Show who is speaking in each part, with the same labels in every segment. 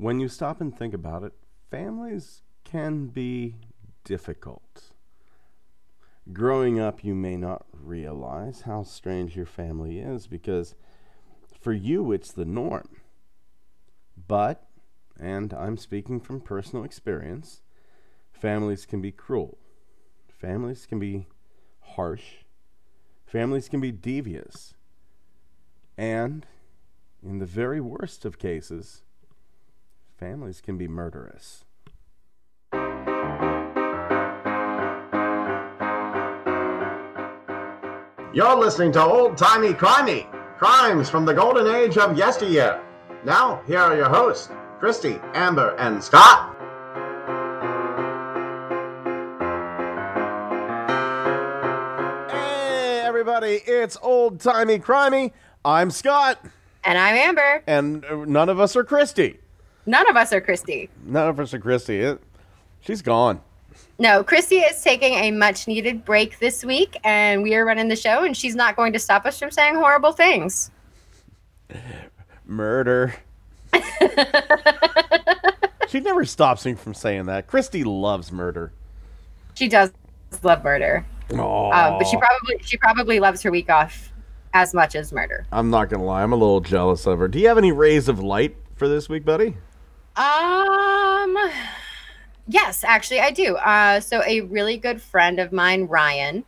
Speaker 1: when you stop and think about it, families can be difficult. Growing up, you may not realize how strange your family is because for you, it's the norm. But, and I'm speaking from personal experience, families can be cruel. Families can be harsh. Families can be devious. And, in the very worst of cases, families can be murderous.
Speaker 2: You're listening to Old Timey Crimey, crimes from the golden age of yesteryear. Now, here are your hosts, Christy, Amber, and Scott.
Speaker 1: Hey, everybody, it's Old Timey Crimey. I'm Scott,
Speaker 3: And I'm Amber.
Speaker 1: and none of us are Christy.
Speaker 3: None of us are Christy.
Speaker 1: None of us are Christy. It, she's gone.
Speaker 3: No, Christy is taking a much needed break this week, and we are running the show, and she's not going to stop us from saying horrible things.
Speaker 1: Murder. she never stops me from saying that. Christy loves murder.
Speaker 3: She does love murder,
Speaker 1: Oh,
Speaker 3: uh, but she probably she probably loves her week off as much as murder.
Speaker 1: I'm not gonna lie. I'm a little jealous of her. Do you have any rays of light for this week, buddy?
Speaker 3: Um, yes, actually, I do. Uh, so a really good friend of mine, Ryan,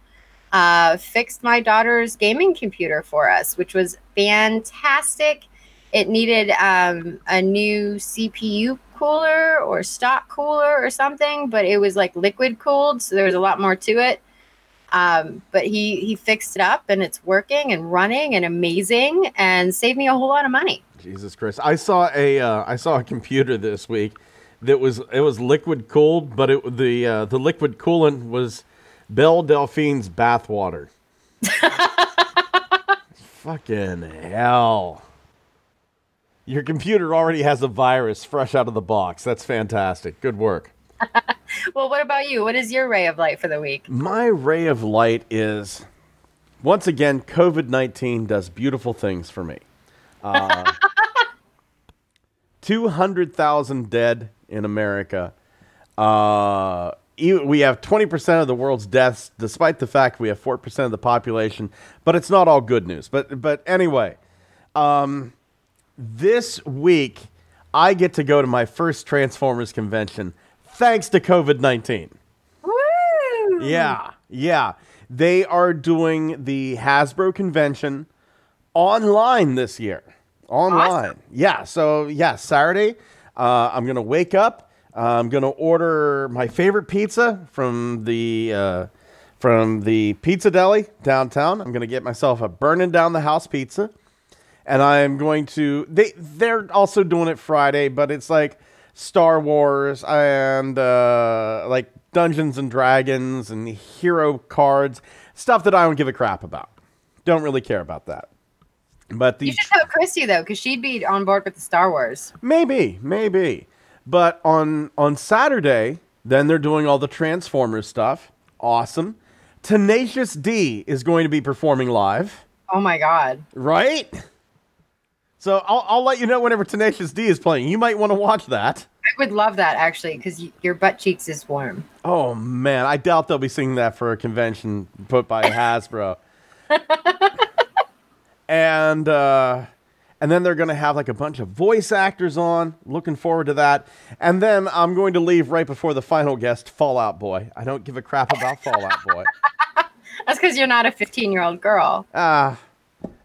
Speaker 3: uh, fixed my daughter's gaming computer for us, which was fantastic. It needed um, a new CPU cooler or stock cooler or something, but it was like liquid cooled, so there was a lot more to it. Um, but he he fixed it up and it's working and running and amazing and saved me a whole lot of money.
Speaker 1: Jesus Christ! I saw a uh, I saw a computer this week that was it was liquid cooled, but it the uh, the liquid coolant was Belle Delphine's bathwater. Fucking hell! Your computer already has a virus fresh out of the box. That's fantastic. Good work.
Speaker 3: Well, what about you? What is your ray of light for the week?
Speaker 1: My ray of light is once again COVID 19 does beautiful things for me. Uh, 200,000 dead in America. Uh, we have 20% of the world's deaths, despite the fact we have 4% of the population, but it's not all good news. But, but anyway, um, this week I get to go to my first Transformers convention thanks to COVID 19.
Speaker 3: Woo!
Speaker 1: Yeah, yeah. They are doing the Hasbro convention online this year. Online.
Speaker 3: Awesome.
Speaker 1: Yeah. So, yeah, Saturday, uh, I'm going to wake up. Uh, I'm going to order my favorite pizza from the. Uh, from the pizza deli downtown, I'm going to get myself a burning down the house pizza, and I'm going to. They they're also doing it Friday, but it's like Star Wars and uh, like Dungeons and Dragons and hero cards, stuff that I don't give a crap about. Don't really care about that. But the
Speaker 3: You should tell Christy though, because she'd be on board with the Star Wars.
Speaker 1: maybe, maybe. But on on Saturday, then they're doing all the Transformers stuff. Awesome. Tenacious D is going to be performing live,
Speaker 3: Oh my god.
Speaker 1: right? So I'll, I'll let you know whenever Tenacious D is playing. You might want to watch that.
Speaker 3: I would love that actually, because your butt cheeks is warm.
Speaker 1: Oh man, I doubt they'll be singing that for a convention put by Hasbro. and uh, and then they're gonna have like a bunch of voice actors on. Looking forward to that. And then I'm going to leave right before the final guest, Fall Out Boy. I don't give a crap about Fall Out Boy.
Speaker 3: That's because you're not a 15 year old girl.
Speaker 1: Ah,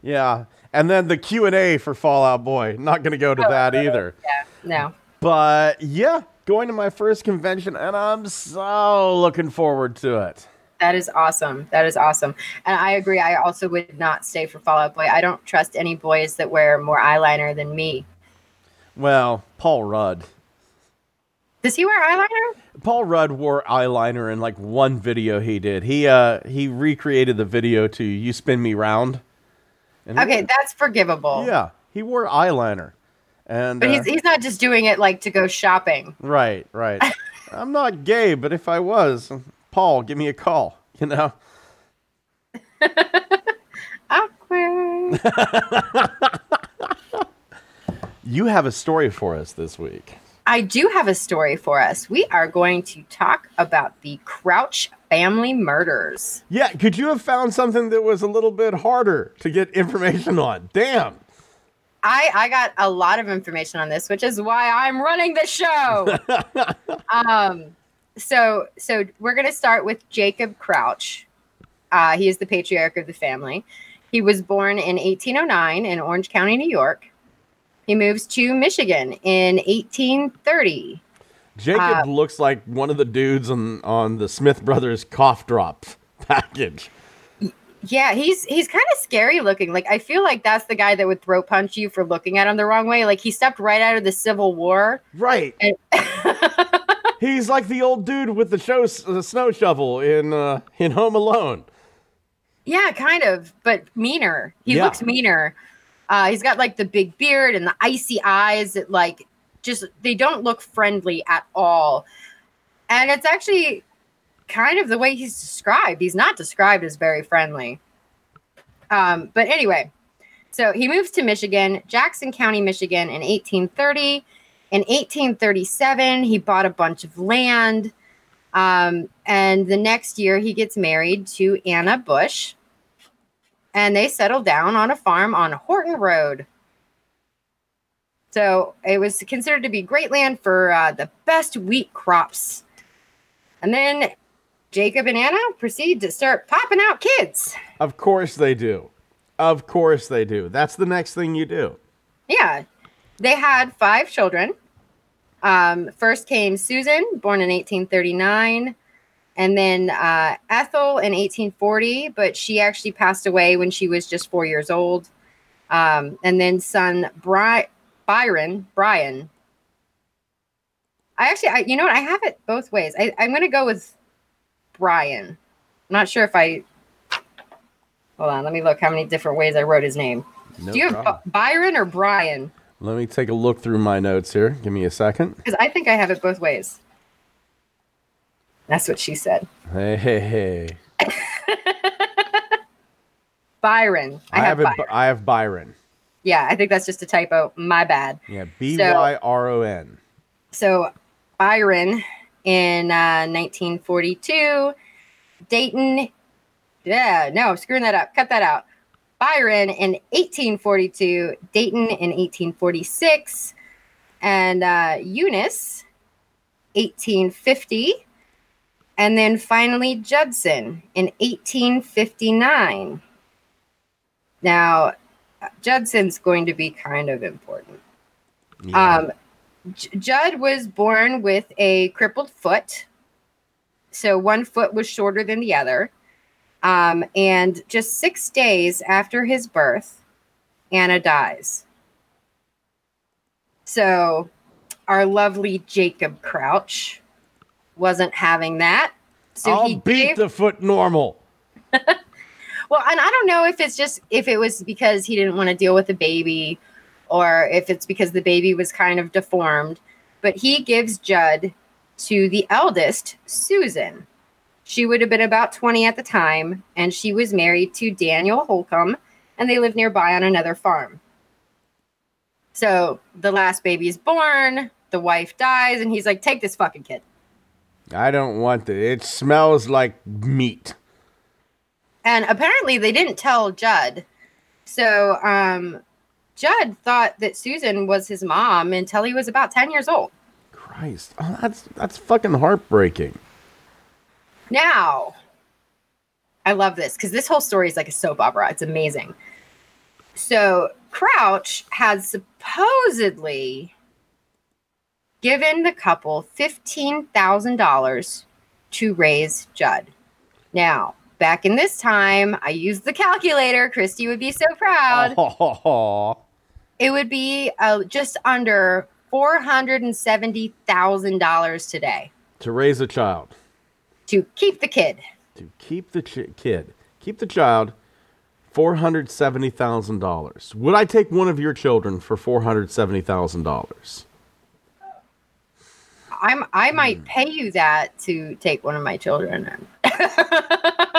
Speaker 1: yeah. And then the Q and A for Fall Out Boy. Not gonna go to that either.
Speaker 3: Yeah. No.
Speaker 1: But yeah, going to my first convention, and I'm so looking forward to it.
Speaker 3: That is awesome. That is awesome. And I agree. I also would not stay for Fall Out Boy. I don't trust any boys that wear more eyeliner than me.
Speaker 1: Well, Paul Rudd.
Speaker 3: Does he wear eyeliner?
Speaker 1: Paul Rudd wore eyeliner in like one video he did. He uh he recreated the video to "You Spin Me Round."
Speaker 3: Okay, that's forgivable.
Speaker 1: yeah, he wore eyeliner, and
Speaker 3: But
Speaker 1: uh,
Speaker 3: he's, he's not just doing it like to go shopping.
Speaker 1: right, right. I'm not gay, but if I was, Paul, give me a call. You know.
Speaker 3: Awkward.
Speaker 1: You have a story for us this week.
Speaker 3: I do have a story for us. We are going to talk about the Crouch family murders.
Speaker 1: Yeah, could you have found something that was a little bit harder to get information on? Damn.
Speaker 3: I, I got a lot of information on this, which is why I'm running the show. um, so so we're gonna start with Jacob Crouch. Uh, he is the patriarch of the family. He was born in 1809 in Orange County, New York. He moves to Michigan in 1830.
Speaker 1: Jacob
Speaker 3: Uh,
Speaker 1: looks like one of the dudes on on the Smith Brothers cough drop package.
Speaker 3: Yeah, he's he's kind of scary looking. Like I feel like that's the guy that would throat punch you for looking at him the wrong way. Like he stepped right out of the Civil War.
Speaker 1: Right.
Speaker 3: And
Speaker 1: He's like the old dude with the show the snow shovel in uh, in Home Alone.
Speaker 3: yeah, kind of, but meaner. He
Speaker 1: Yeah.
Speaker 3: looks meaner. Uh, he's got like the big beard and the icy eyes that like just they don't look friendly at all. And it's actually kind of the way he's described. He's not described as very friendly. Um, but anyway, so he moves to Michigan, Jackson County, Michigan in 1830. In 1837, he bought a bunch of land. Um, and the next year, he gets married to Anna Bush. And they settle down on a farm on Horton Road. So it was considered to be great land for uh, the best wheat crops. And then Jacob and Anna proceed to start popping out kids.
Speaker 1: Of course they do. Of course they do. That's the next thing you do.
Speaker 3: Yeah. They had five children. Um, first came Susan, born in 1839, and then uh, Ethel in 1840, but she actually passed away when she was just four years old. Um, and then son Bri- Byron, Brian. I actually, I, you know what? I have it both ways. I, I'm going to go with Brian. I'm not sure if I. Hold on, let me look how many different ways I wrote his name.
Speaker 1: No
Speaker 3: Do you have
Speaker 1: problem.
Speaker 3: Bi- Byron or Brian?
Speaker 1: Let me take a look through my notes here. Give me a second.
Speaker 3: Because I think I have it both ways. That's what she said.
Speaker 1: Hey, hey, hey.
Speaker 3: Byron. I,
Speaker 1: I,
Speaker 3: have,
Speaker 1: have it.
Speaker 3: Byron.
Speaker 1: I have Byron.
Speaker 3: Yeah, I think that's just a typo. My bad.
Speaker 1: Yeah, B Y R O N.
Speaker 3: So Byron in uh, 1942, Dayton. Yeah, no, screwing that up. Cut that out. Byron in 1842, Dayton in 1846, and uh, Eunice 1850, and then finally Judson in 1859. Now, Judson's going to be kind of important. Um, J- Judd was born with a crippled foot. So one foot was shorter than the other. Um, and just six days after his birth, Anna dies. So our lovely Jacob Crouch wasn't having that. So
Speaker 1: I'll
Speaker 3: he
Speaker 1: beat
Speaker 3: gave,
Speaker 1: the foot normal.
Speaker 3: well, and I don't know if it's just if it was because he didn't want to deal with the baby or if it's because the baby was kind of deformed, but he gives Judd to the eldest, Susan. She would have been about 20 at the time, and she was married to Daniel Holcomb, and they lived nearby on another farm. So the last baby is born, the wife dies, and he's like, Take this fucking kid.
Speaker 1: I don't want it. It smells like meat.
Speaker 3: And apparently they didn't tell Judd. So um, Judd thought that Susan was his mom until he was about 10 years old.
Speaker 1: Christ, oh, that's that's fucking heartbreaking.
Speaker 3: Now, I love this because this whole story is like a soap opera. It's amazing. So Crouch had supposedly given the couple $15,000 to raise Judd. Now, back in this time, I used the calculator. Christy would be so proud.
Speaker 1: Oh,
Speaker 3: It would be uh, just under $470,000 today
Speaker 1: to raise a child,
Speaker 3: to keep the kid.
Speaker 1: to keep the ch- kid, keep the child, four hundred seventy thousand dollars. Would I take one of your children for four hundred seventy thousand dollars?
Speaker 3: I'm I might pay you that to take one of my children.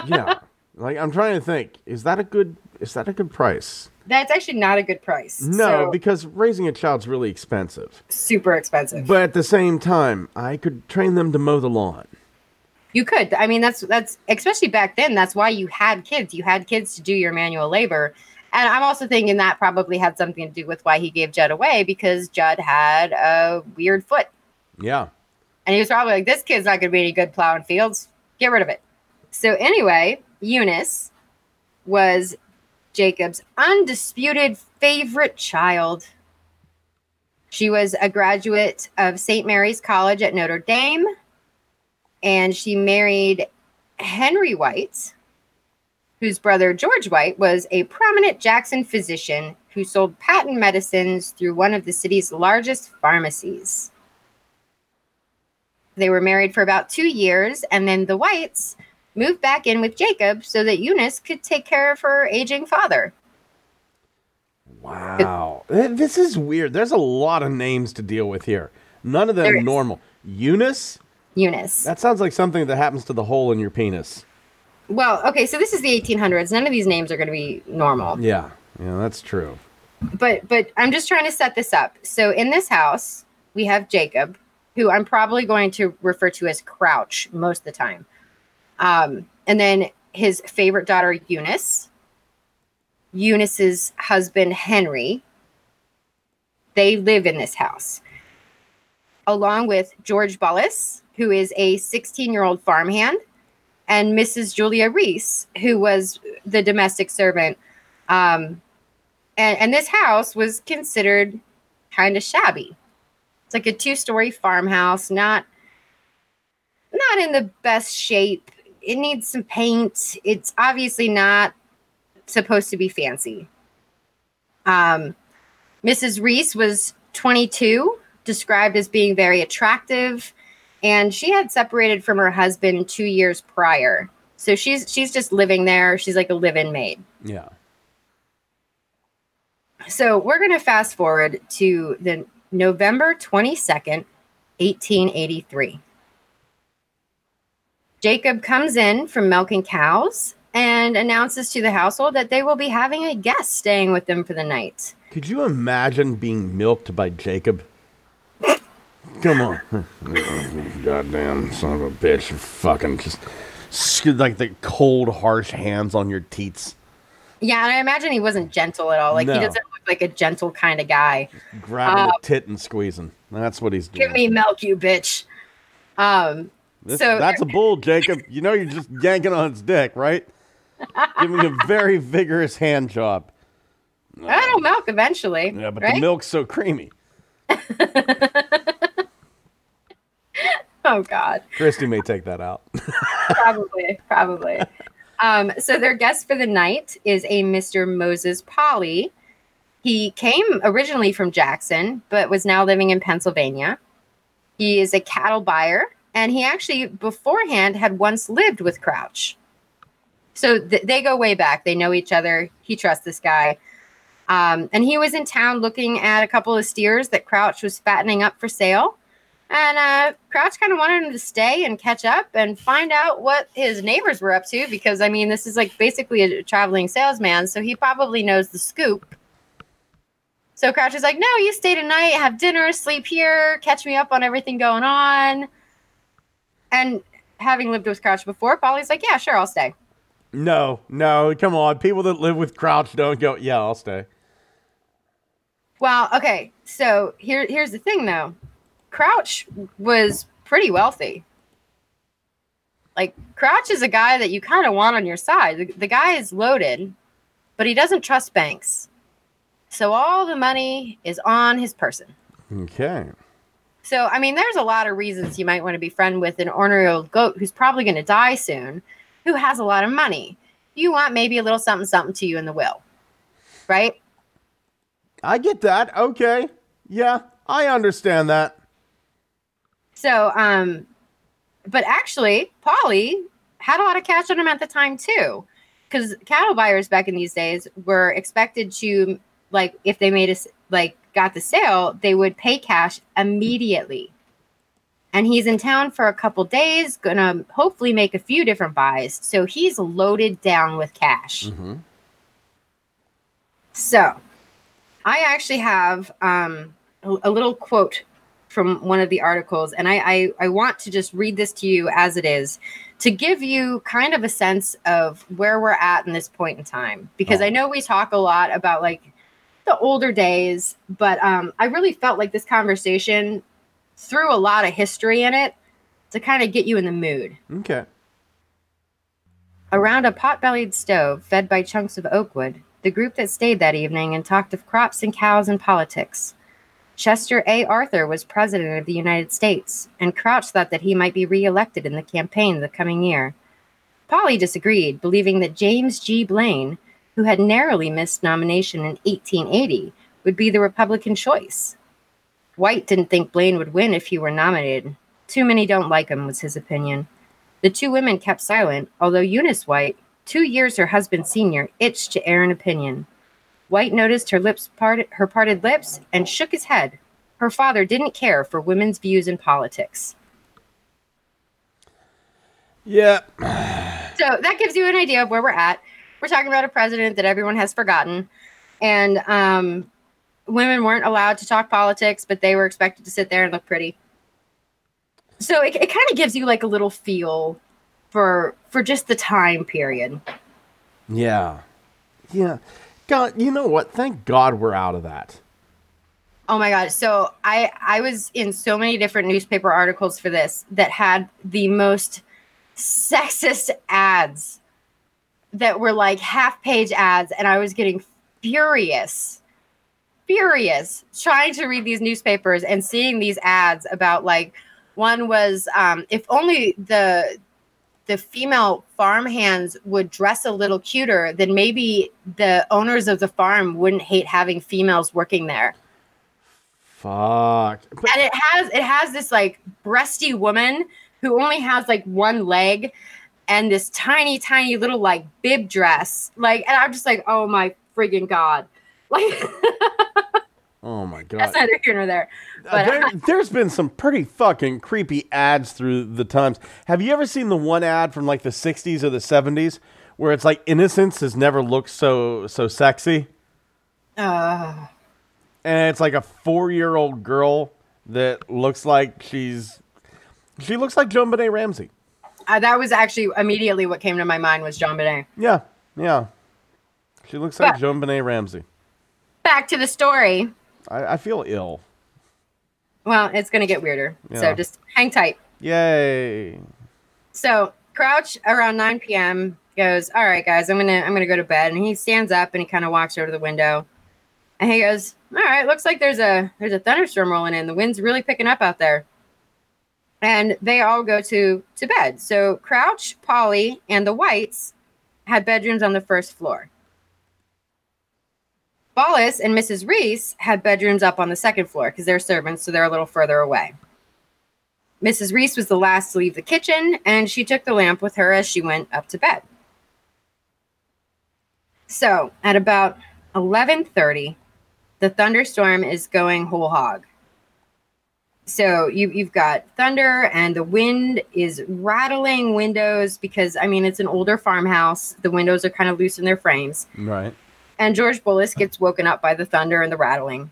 Speaker 1: yeah, like I'm trying to think. Is that a good? Is that a good price?
Speaker 3: That's actually not a good price.
Speaker 1: No,
Speaker 3: So,
Speaker 1: because raising a child's really expensive.
Speaker 3: super expensive.
Speaker 1: But at the same time, I could train them to mow the lawn.
Speaker 3: You could. I mean, that's that's especially back then. That's why you had kids. You had kids to do your manual labor. And I'm also thinking that probably had something to do with why he gave Judd away because Judd had a weird foot,
Speaker 1: Yeah.
Speaker 3: and he was probably like, "This kid's not going to be any good plowing fields. Get rid of it." So anyway, Eunice was Jacob's undisputed favorite child. She was a graduate of St. Mary's College at Notre Dame, and she married Henry White, whose brother George White was a prominent Jackson physician who sold patent medicines through one of the city's largest pharmacies. They were married for about two years, and then the Whites moved back in with Jacob so that Eunice could take care of her aging father.
Speaker 1: Wow. Eh, This is weird. There's a lot of names to deal with here. None of them
Speaker 3: is.
Speaker 1: normal. Eunice?
Speaker 3: Eunice.
Speaker 1: That sounds like something that happens to the hole in your penis.
Speaker 3: well, okay, so this is the 1800s. None of these names are going to be normal.
Speaker 1: Yeah. Yeah, that's true.
Speaker 3: but but I'm just trying to set this up. So in this house, we have Jacob, who I'm probably going to refer to as Crouch most of the time. Um, and then his favorite daughter Eunice, Eunice's husband Henry. They live in this house. Along with George Bullis, who is a 16-year-old farmhand, and Mrs. Julia Reese, who was the domestic servant um, and and this house was considered kind of shabby. It's like a two-story farmhouse, not not in the best shape. It needs some paint. It's obviously not supposed to be fancy. Um, Mrs. Reese was 22, described as being very attractive, and she had separated from her husband two years prior. So she's she's just living there. She's like a live-in maid.
Speaker 1: Yeah.
Speaker 3: So we're going to fast forward to the November 22nd, 1883. Jacob comes in from milking cows and announces to the household that they will be having a guest staying with them for the night.
Speaker 1: Could you imagine being milked by Jacob? Come on. Goddamn son of a bitch. Fucking just like the cold, harsh hands on your teats.
Speaker 3: Yeah, and I imagine he wasn't gentle at all. Like
Speaker 1: No.
Speaker 3: he doesn't look like a gentle kind of guy.
Speaker 1: Grabbing
Speaker 3: Uh,
Speaker 1: the tit and squeezing. That's what he's doing.
Speaker 3: Give me milk, you bitch. Um,
Speaker 1: This-
Speaker 3: so
Speaker 1: that's a bull, Jacob. You know you're just yanking on its dick, right? Giving a very vigorous hand job.
Speaker 3: that'll milk eventually.
Speaker 1: Yeah, but
Speaker 3: right?
Speaker 1: the milk's so creamy.
Speaker 3: Oh God.
Speaker 1: Christy may take that out.
Speaker 3: probably, probably. Um, so their guest for the night is a Mr. Moses Polly. He came originally from Jackson, but was now living in Pennsylvania. He is a cattle buyer, and he actually beforehand had once lived with Crouch. So th- they go way back. They know each other. He trusts this guy. Um, and he was in town looking at a couple of steers that Crouch was fattening up for sale. And uh, Crouch kind of wanted him to stay and catch up and find out what his neighbors were up to because, I mean, this is like basically a traveling salesman. So he probably knows the scoop. So Crouch is like, no, you stay tonight, have dinner, sleep here, catch me up on everything going on. And having lived with Crouch before, Polly's like, yeah, sure, I'll stay.
Speaker 1: No, no, come on. People that live with Crouch don't go, yeah, I'll stay.
Speaker 3: Well, okay. So here, here's the thing, though. Crouch was pretty wealthy. Like Crouch is a guy that you kind of want on your side. The, the guy is loaded, but he doesn't trust banks. So all the money is on his person.
Speaker 1: Okay.
Speaker 3: So I mean, there's a lot of reasons you might want to be friend with an ornery old goat who's probably going to die soon, who has a lot of money. You want maybe a little something something to you in the will, right?
Speaker 1: I get that. Okay. Yeah, I understand that.
Speaker 3: So, um, but actually, Polly had a lot of cash on him at the time too, because cattle buyers back in these days were expected to, like, if they made a like got the sale, they would pay cash immediately. And he's in town for a couple days, gonna hopefully make a few different buys. So he's loaded down with cash.
Speaker 1: Mm-hmm.
Speaker 3: So, I actually have um, a, a little quote from one of the articles, and I, I I want to just read this to you as it is to give you kind of a sense of where we're at in this point in time because
Speaker 1: Oh.
Speaker 3: I know we talk a lot about like the older days, but um, I really felt like this conversation threw a lot of history in it to kind of get you in the mood.
Speaker 1: Okay.
Speaker 3: Around a pot bellied stove fed by chunks of oak wood, the group that stayed that evening and talked of crops and cows and politics. Chester A. Arthur was president of the United States, and Crouch thought that he might be reelected in the campaign the coming year. Polly disagreed, believing that James G. Blaine, who had narrowly missed nomination in 1880, would be the Republican choice. White didn't think Blaine would win if he were nominated. Too many don't like him, was his opinion. The two women kept silent, although Eunice White, two years her husband's senior, itched to air an opinion. White noticed her lips parted, her parted lips and shook his head. Her father didn't care for women's views in politics.
Speaker 1: Yeah.
Speaker 3: So that gives you an idea of where we're at. We're talking about a president that everyone has forgotten, and um, women weren't allowed to talk politics, but they were expected to sit there and look pretty. So it, it kind of gives you like a little feel for for just the time period.
Speaker 1: Yeah. Yeah. God, you know what? Thank God we're out of that.
Speaker 3: Oh my god! So I I was in so many different newspaper articles for this that had the most sexist ads that were like half page ads, and I was getting furious, furious trying to read these newspapers and seeing these ads about like one was um, if only the the female farm hands would dress a little cuter, then maybe the owners of the farm wouldn't hate having females working there.
Speaker 1: Fuck. But,
Speaker 3: and it has it has this like breasty woman who only has like one leg and this tiny tiny little like bib dress. Like and i'm just like oh my friggin god. Like
Speaker 1: oh my God.
Speaker 3: that's neither here nor there
Speaker 1: Uh,
Speaker 3: but
Speaker 1: there, there's been some pretty fucking creepy ads through the times. Have you ever seen the one ad from like the 60s or the 70s where it's like innocence has never looked so so sexy?
Speaker 3: uh,
Speaker 1: And it's like a 4-year-old girl that looks like she's she looks like JonBenét Ramsey.
Speaker 3: uh, that was actually immediately what came to my mind was JonBenét
Speaker 1: Yeah. Yeah. She looks like
Speaker 3: But-
Speaker 1: JonBenét Ramsey.
Speaker 3: back to the story
Speaker 1: I, I feel ill.
Speaker 3: well it's gonna get weirder so just hang tight
Speaker 1: Yay.
Speaker 3: So Crouch around 9 p.m. goes, All right, guys, I'm gonna I'm gonna go to bed. And he stands up and he kind of walks over to the window. And he goes, All right, looks like there's a there's a thunderstorm rolling in. The wind's really picking up out there. And they all go to to bed. So Crouch, Polly, and the Whites had bedrooms on the first floor. Bullis and Mrs. Reese had bedrooms up on the second floor because they're servants, so they're a little further away. Mrs. Reese was the last to leave the kitchen, and she took the lamp with her as she went up to bed. So, at about 11:30, the thunderstorm is going whole hog. So you you've got thunder and the wind is rattling windows because I mean it's an older farmhouse. The windows are kind of loose in their frames.
Speaker 1: Right.
Speaker 3: And George Bullis gets woken up by the thunder and the rattling.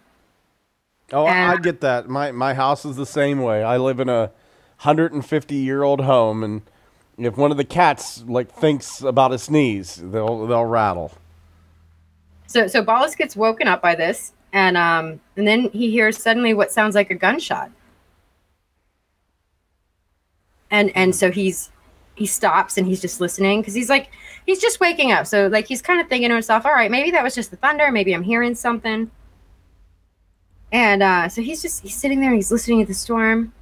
Speaker 1: Oh, I I get that. My my house is the same way. I live in a 150 year old home, and if one of the cats like thinks about a sneeze, they'll they'll rattle.
Speaker 3: So so Bullis gets woken up by this, and um, and then he hears suddenly what sounds like a gunshot. And and so he's he stops and he's just listening because he's like he's just waking up. So like he's kind of thinking to himself, all right, maybe that was just the thunder. Maybe I'm hearing something. And uh, so he's just he's sitting there and he's listening to the storm,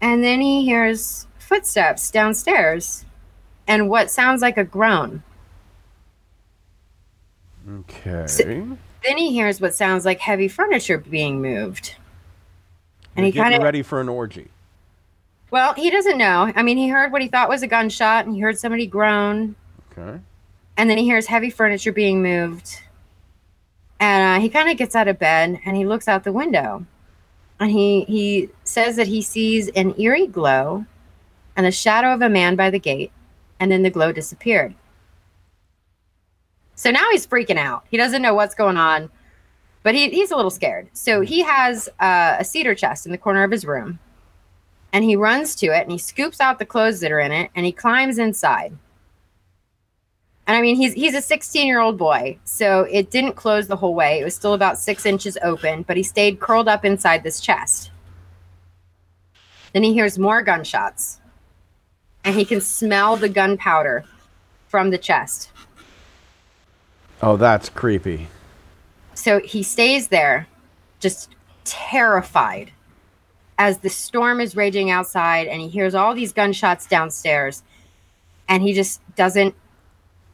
Speaker 3: and then he hears footsteps downstairs, and what sounds like a groan.
Speaker 1: Okay.
Speaker 3: Then he hears what sounds like heavy furniture being moved. And
Speaker 1: You're
Speaker 3: he kind of,
Speaker 1: ready for an orgy.
Speaker 3: well, he doesn't know. I mean, he heard what he thought was a gunshot and he heard somebody groan.
Speaker 1: Okay.
Speaker 3: And then he hears heavy furniture being moved. And uh, he kind of gets out of bed and he looks out the window. And he, he says that he sees an eerie glow and the shadow of a man by the gate. And then the glow disappeared. So now he's freaking out. He doesn't know what's going on, but he, he's a little scared. So he has uh, a cedar chest in the corner of his room, and he runs to it and he scoops out the clothes that are in it and he climbs inside. And I mean, he's he's a 16 year old boy, so it didn't close the whole way. It was still about six inches open, but he stayed curled up inside this chest. Then he hears more gunshots, and he can smell the gunpowder from the chest.
Speaker 1: Oh, that's creepy.
Speaker 3: So he stays there, just terrified, as the storm is raging outside, and he hears all these gunshots downstairs, and he just doesn't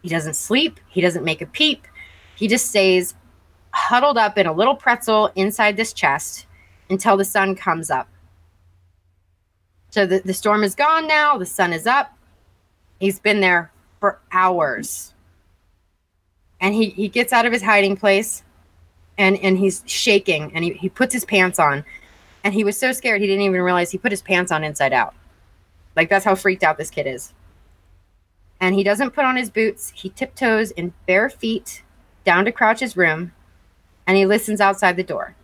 Speaker 3: he doesn't sleep. He doesn't make a peep. He just stays huddled up in a little pretzel inside this chest until the sun comes up. So the, the storm is gone now. The sun is up. He's been there for hours. And he, he gets out of his hiding place and, and he's shaking and he, he puts his pants on. And he was so scared he didn't even realize he put his pants on inside out. Like that's how freaked out this kid is and he doesn't put on his boots. He tiptoes in bare feet down to Crouch's room and he listens outside the door.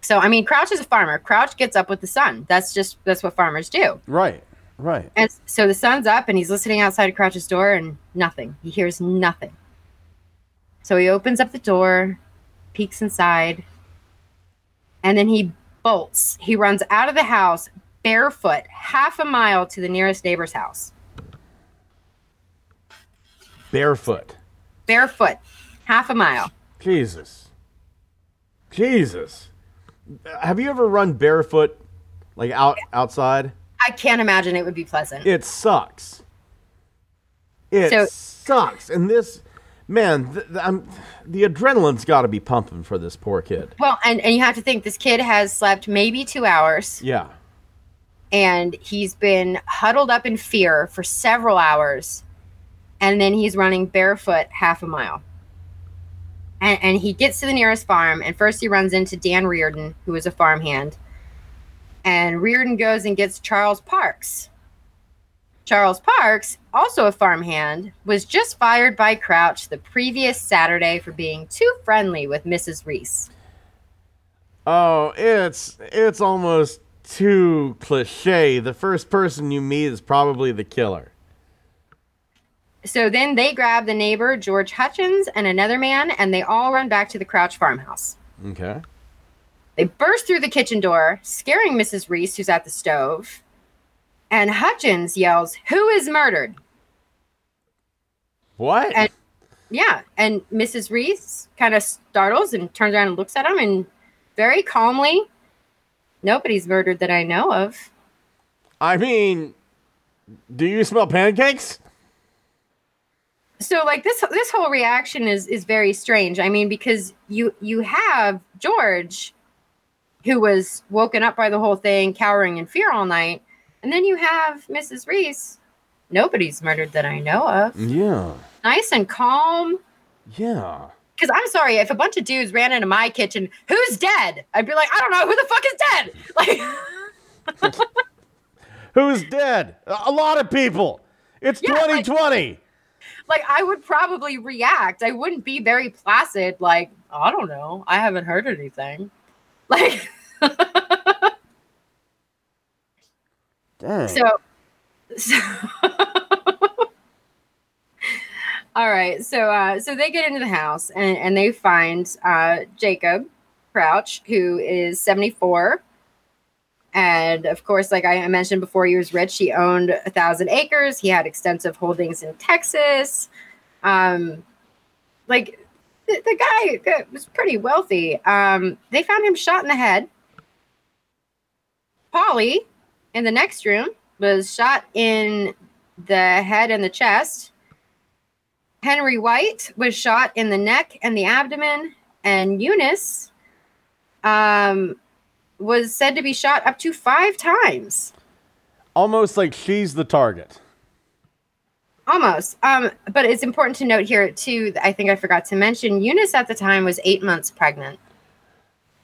Speaker 3: So, I mean, Crouch is a farmer. Crouch gets up with the sun. That's just, that's what farmers do.
Speaker 1: Right, right.
Speaker 3: And so the sun's up and he's listening outside of Crouch's door and nothing. He hears nothing. So he opens up the door, peeks inside, and then he bolts. He runs out of the house barefoot half a mile to the nearest neighbor's house.
Speaker 1: Barefoot.
Speaker 3: Barefoot, half a mile.
Speaker 1: Jesus. Jesus. Have you ever run barefoot, like out outside?
Speaker 3: I can't imagine it would be pleasant.
Speaker 1: It sucks. It
Speaker 3: So-
Speaker 1: sucks. And this, man, th- th- I'm, the adrenaline's got to be pumping for this poor kid.
Speaker 3: Well, and, and you have to think this kid has slept maybe two hours
Speaker 1: Yeah.
Speaker 3: and he's been huddled up in fear for several hours. And then he's running barefoot half a mile. And, and he gets to the nearest farm. And first he runs into Dan Reardon, who is a farmhand. And Reardon goes and gets Charles Parks. Charles Parks, also a farmhand, was just fired by Crouch the previous Saturday for being too friendly with Mrs. Reese.
Speaker 1: Oh, it's it's almost too cliche. The first person you meet is probably the killer.
Speaker 3: So then they grab the neighbor, George Hutchins, and another man, and they all run back to the Crouch farmhouse.
Speaker 1: Okay.
Speaker 3: They burst through the kitchen door, scaring Mrs. Reese, who's at the stove. And Hutchins yells, Who is murdered?
Speaker 1: What?
Speaker 3: And- Yeah. And Mrs. Reese kind of startles and turns around and looks at him and very calmly, Nobody's murdered that I know of.
Speaker 1: I mean, do you smell pancakes?
Speaker 3: So like this this whole reaction is is very strange i mean because you you have george who was woken up by the whole thing cowering in fear all night and then you have mrs reese nobody's murdered that i know of
Speaker 1: Yeah.
Speaker 3: nice and calm
Speaker 1: Yeah.
Speaker 3: because i'm sorry if a bunch of dudes ran into my kitchen who's dead i'd be like i don't know who the fuck is dead like
Speaker 1: Who's dead? A lot of people. It's
Speaker 3: Yeah,
Speaker 1: 2020.
Speaker 3: like I would probably react. I wouldn't be very placid, like, I don't know. I haven't heard anything. Like
Speaker 1: Dang.
Speaker 3: so, so All right. So uh so they get into the house and, and they find uh Jacob Crouch, who is 74. And of course, like I mentioned before, he was rich. He owned a thousand acres. He had extensive holdings in Texas. Um, like the, the guy was pretty wealthy. Um, they found him shot in the head. Polly in the next room was shot in the head and the chest. Henry White was shot in the neck and the abdomen, and Eunice um, was said to be shot up to five times.
Speaker 1: Almost like she's the target.
Speaker 3: Almost. Um, but it's important to note here too. I think I forgot to mention Eunice at the time was eight months pregnant.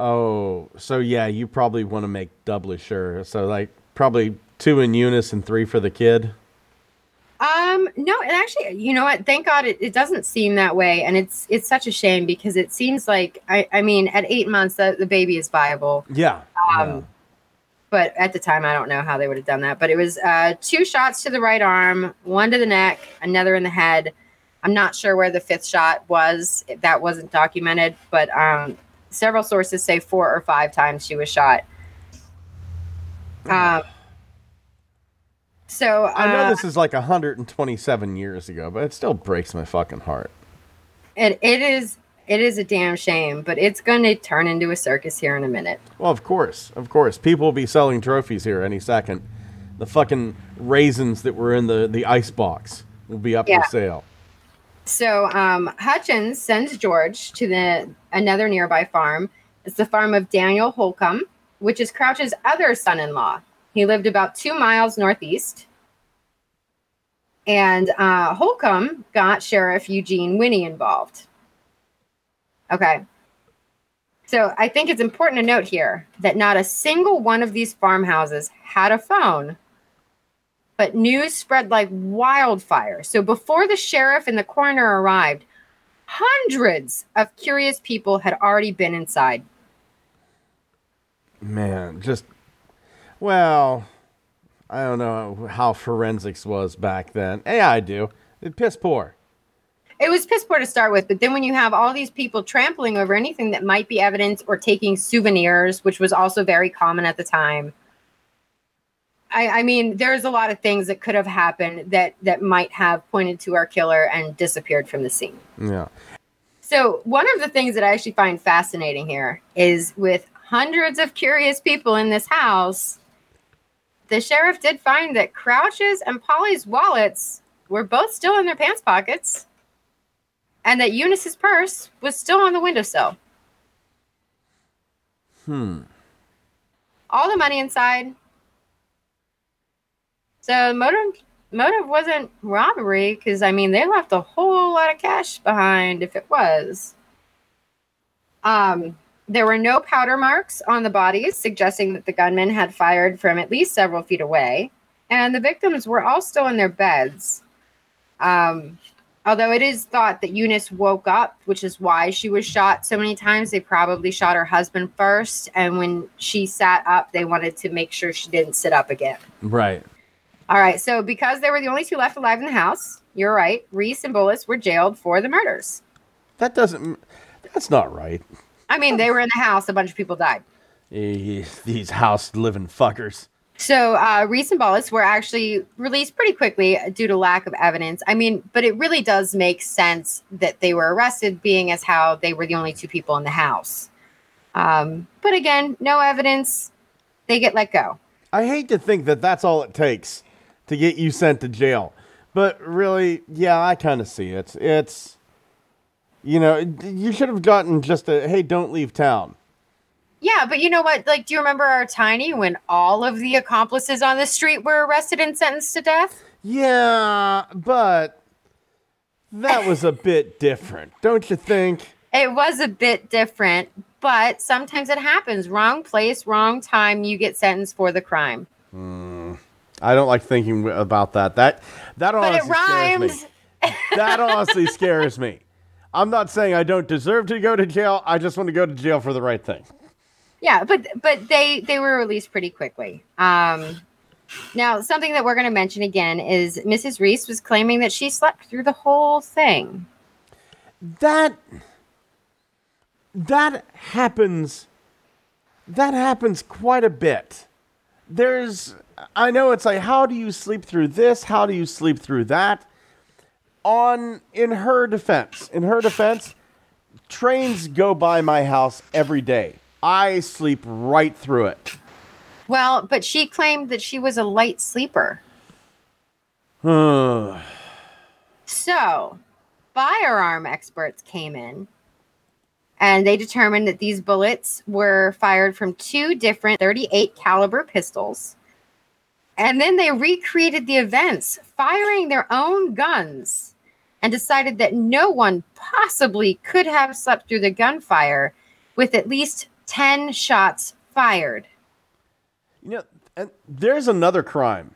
Speaker 1: Oh, so yeah, you probably want to make doubly sure. So like probably two in Eunice and three for the kid.
Speaker 3: Um, no, and actually, you know what? Thank God it, it doesn't seem that way, and it's it's such a shame because it seems like I I mean at eight months the, the baby is viable.
Speaker 1: Yeah.
Speaker 3: Um,
Speaker 1: yeah.
Speaker 3: but at the time I don't know how they would have done that. But it was uh, two shots to the right arm, one to the neck, another in the head. I'm not sure where the fifth shot was. That wasn't documented, but um, several sources say four or five times she was shot. Um, so uh,
Speaker 1: I know this is like 127 years ago, but it still breaks my fucking heart.
Speaker 3: it, it is it is a damn shame, but it's going to turn into a circus here in a minute.
Speaker 1: Well, of course, of course, people will be selling trophies here any second. The fucking raisins that were in the the ice box will be up
Speaker 3: Yeah.
Speaker 1: for sale.
Speaker 3: So um, Hutchins sends George to the another nearby farm. It's the farm of Daniel Holcomb, which is Crouch's other son-in-law. He lived about two miles northeast. And uh, Holcomb got Sheriff Eugene Winnie involved. Okay. So I think it's important to note here that not a single one of these farmhouses had a phone but news spread like wildfire. So before the sheriff and the coroner arrived, hundreds of curious people had already been inside.
Speaker 1: Man, just well, I don't know how forensics was back then. Yeah, I do. It piss poor.
Speaker 3: It was piss poor to start with, but then when you have all these people trampling over anything that might be evidence or taking souvenirs, which was also very common at the time. I, I mean, there's a lot of things that could have happened that that might have pointed to our killer and disappeared from the scene.
Speaker 1: Yeah.
Speaker 3: So, one of the things that I actually find fascinating here is with hundreds of curious people in this house, the sheriff did find that Crouch's and Polly's wallets were both still in their pants pockets and that Eunice's purse was still on the windowsill.
Speaker 1: Hmm.
Speaker 3: All the money inside. So, motive motive wasn't robbery because I mean they left a whole lot of cash behind if it was. Um, there were no powder marks on the bodies, suggesting that the gunman had fired from at least several feet away, and the victims were all still in their beds. Um, although it is thought that Eunice woke up, which is why she was shot so many times. They probably shot her husband first, and when she sat up, they wanted to make sure she didn't sit up again.
Speaker 1: Right.
Speaker 3: All right. So because they were the only two left alive in the house, you're right. Reese and Bullis were jailed for the murders.
Speaker 1: That doesn't. That's not right.
Speaker 3: I mean, they were in the house. A bunch of people died.
Speaker 1: Eh, These house living fuckers.
Speaker 3: So uh, Reese and were actually released pretty quickly due to lack of evidence. I mean, but it really does make sense that they were arrested, being as how they were the only two people in the house. Um, but again, no evidence. They get let go.
Speaker 1: I hate to think that that's all it takes to get you sent to jail. But really, yeah, I kind of see it. It's, you know, you should have gotten just a, hey, don't leave town.
Speaker 3: Yeah, but you know what? Like, do you remember our tiny when all of the accomplices on the street were arrested and sentenced to death?
Speaker 1: Yeah, but that was a bit different, don't you think?
Speaker 3: It was a bit different, but sometimes it happens. Wrong place, wrong time, you get sentenced for the crime. Hmm.
Speaker 1: I don't like thinking about that. That that
Speaker 3: But it
Speaker 1: honestly scares me. That honestly scares me. I'm not saying I don't deserve to go to jail. I just want to go to jail for the right thing.
Speaker 3: Yeah, but but they they were released pretty quickly. Um now something that we're going to mention again is Mrs. Reese was claiming that she slept through the whole thing.
Speaker 1: That that happens that happens quite a bit. There's I know it's like how do you sleep through this? How do you sleep through that? On in her defense, in her defense, trains go by my house every day. I sleep right through it.
Speaker 3: Well, but she claimed that she was a light sleeper. So, firearm experts came in and they determined that these bullets were fired from two different 38 caliber pistols. And then they recreated the events, firing their own guns, and decided that no one possibly could have slept through the gunfire with at least 10 shots fired.
Speaker 1: You know, and there's another crime,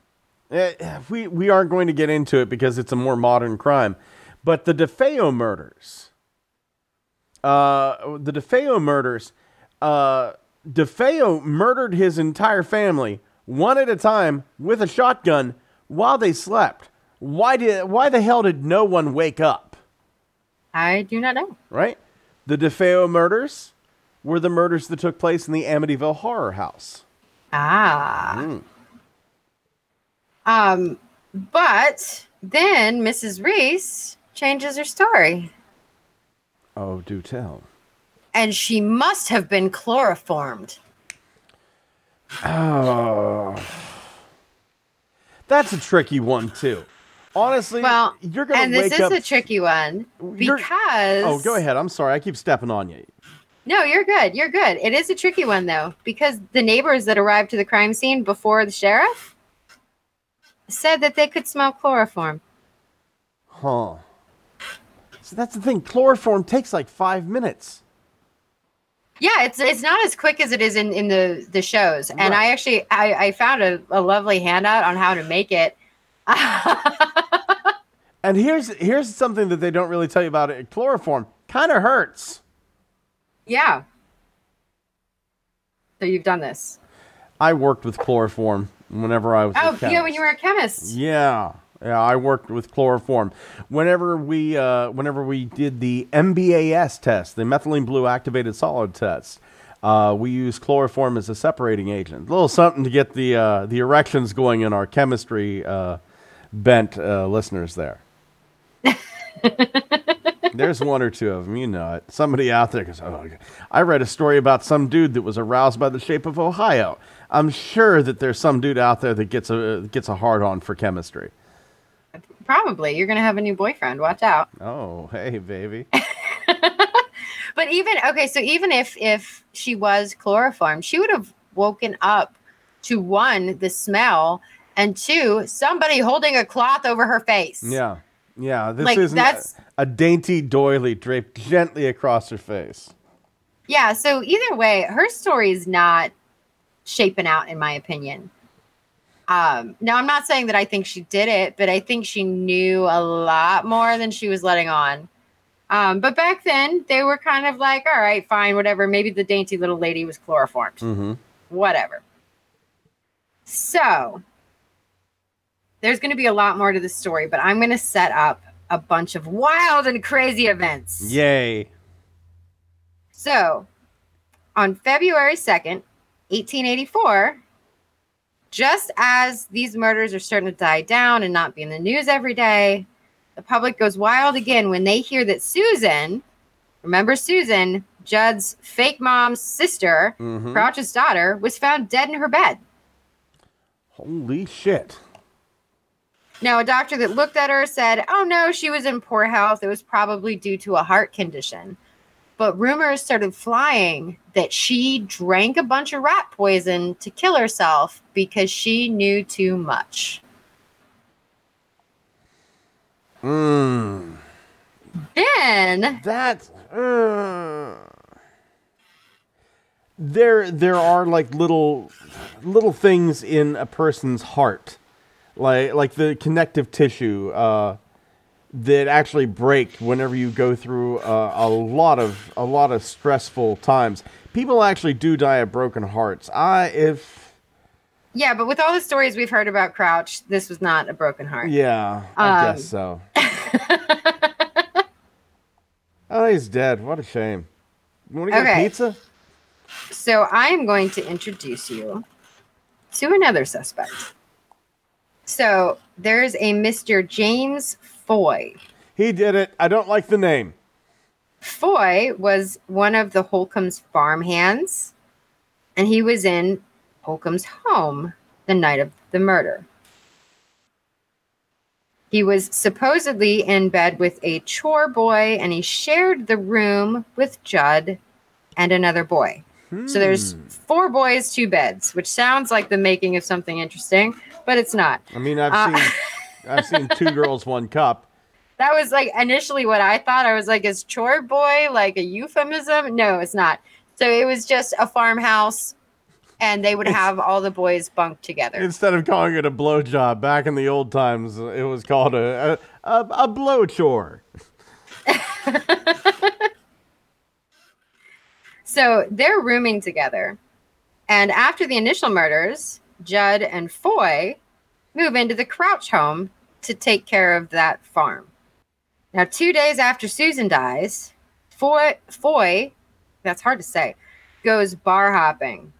Speaker 1: Eh, we we aren't going to get into it because it's a more modern crime, but the DeFeo murders. Uh, the DeFeo murders. Uh, DeFeo murdered his entire family one at a time with a shotgun while they slept. Why did why the hell did no one wake up?
Speaker 3: I do not know.
Speaker 1: Right? The DeFeo murders were the murders that took place in the Amityville horror house.
Speaker 3: Ah.
Speaker 1: Mm.
Speaker 3: Um, but then Mrs. Reese changes her story.
Speaker 1: Oh, do tell.
Speaker 3: And she must have been chloroformed.
Speaker 1: Oh. That's a tricky one too. Honestly,
Speaker 3: Well,
Speaker 1: you're gonna
Speaker 3: And this is
Speaker 1: up.
Speaker 3: a tricky one because.
Speaker 1: oh, go ahead. I'm sorry. I keep stepping on you.
Speaker 3: No, you're good. You're good. It is a tricky one though, because the neighbors that arrived to the crime scene before the sheriff said that they could smell chloroform.
Speaker 1: Huh. So that's the thing. Chloroform takes like five minutes.
Speaker 3: Yeah, it's it's not as quick as it is in, in the, the shows. And
Speaker 1: Right.
Speaker 3: I actually I, I found a, a lovely handout on how to make it.
Speaker 1: And here's here's something that they don't really tell you about it. Chloroform kind of hurts.
Speaker 3: yeah. So you've done this.
Speaker 1: I worked with chloroform whenever I was. a
Speaker 3: Oh, yeah, when you were a chemist.
Speaker 1: Yeah, yeah, I worked with chloroform. Whenever we, uh, whenever we did the MBAS test, the methylene blue activated solid test, uh, we used chloroform as a separating agent. A little something to get the uh, the erections going in our chemistry uh, bent uh, listeners there. There's one or two of them, you know it. Somebody out there goes, "Oh, I read a story about some dude that was aroused by the shape of Ohio." I'm sure that there's some dude out there that gets a gets a hard on for chemistry.
Speaker 3: Probably. You're gonna have a new boyfriend. Watch out.
Speaker 1: Oh, hey, baby.
Speaker 3: But even okay, so even if if she was chloroformed, she would have woken up to one, the smell, and two, somebody holding a cloth over her face.
Speaker 1: Yeah, yeah. This
Speaker 3: Like,
Speaker 1: a,
Speaker 3: that's-
Speaker 1: a dainty doily draped gently across her face.
Speaker 3: Yeah, so either way, her story is not shaping out in my opinion. Um, now I'm not saying that I think she did it, but I think she knew a lot more than she was letting on. Um, but back then they were kind of like, all right, fine, whatever. Maybe the dainty little lady was chloroformed.
Speaker 1: Mm-hmm.
Speaker 3: whatever. So there's going to be a lot more to the story, but I'm going to set up a bunch of wild and crazy events.
Speaker 1: Yay.
Speaker 3: So on February 2nd, 1884, just as these murders are starting to die down and not be in the news every day, the public goes wild again when they hear that Susan, remember Susan, Judd's fake mom's sister,
Speaker 1: Mhm.
Speaker 3: Crouch's daughter, was found dead in her bed.
Speaker 1: Holy shit.
Speaker 3: Now, a doctor that looked at her said, Oh no, she was in poor health. It was probably due to a heart condition. But rumors started flying that she drank a bunch of rat poison to kill herself because she knew too much.
Speaker 1: Mm.
Speaker 3: Then,
Speaker 1: That. Uh, there, there are like little, little things in a person's heart, like like the connective tissue uh, that actually break whenever you go through uh, a lot of a lot of stressful times. People actually do die of broken hearts. I if
Speaker 3: yeah, but with all the stories we've heard about Crouch, this was not a broken heart.
Speaker 1: yeah, I
Speaker 3: Um,
Speaker 1: guess so. oh, he's dead. What a shame. You want to get
Speaker 3: Okay.
Speaker 1: pizza?
Speaker 3: So I am going to introduce you to another suspect. So there's a Mr. James Foy.
Speaker 1: He did it. I don't like the name.
Speaker 3: Foy was one of the Holcomb's farmhands, and he was in Holcomb's home the night of the murder. He was supposedly in bed with a chore boy, and he shared the room with Judd and another boy. So there's four boys, two beds, which sounds like the making of something interesting, but it's not.
Speaker 1: I mean, I've
Speaker 3: Uh,
Speaker 1: seen, I've seen two girls, one cup.
Speaker 3: That was like initially what I thought. I was like, is chore boy like a euphemism? No, it's not. So it was just a farmhouse and they would have all the boys bunk together.
Speaker 1: Instead of calling it a blow job, back in the old times, it was called a a, a, a blow chore.
Speaker 3: So they're rooming together. And after the initial murders, Judd and Foy move into the Crouch home to take care of that farm. Now, two days after Susan dies, Foy, Foy that's hard to say, goes bar hopping.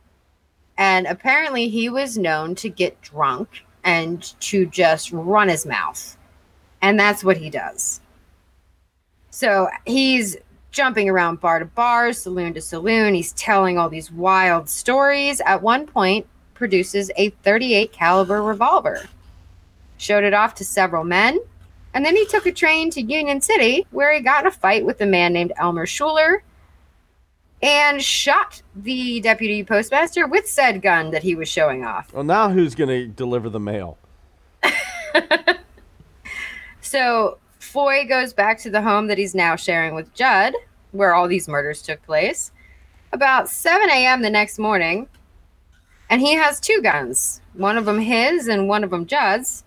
Speaker 3: And apparently, he was known to get drunk and to just run his mouth. And that's what he does. So he's jumping around bar to bar, saloon to saloon. He's telling all these wild stories. At one point, produces a 38 caliber revolver. Showed it off to several men, and then he took a train to Union City where he got in a fight with a man named Elmer Schuler and shot the deputy postmaster with said gun that he was showing off.
Speaker 1: Well, now who's going to deliver the mail?
Speaker 3: So Foy goes back to the home that he's now sharing with Judd, where all these murders took place, about 7 a.m. the next morning. And he has two guns, one of them his and one of them Judd's.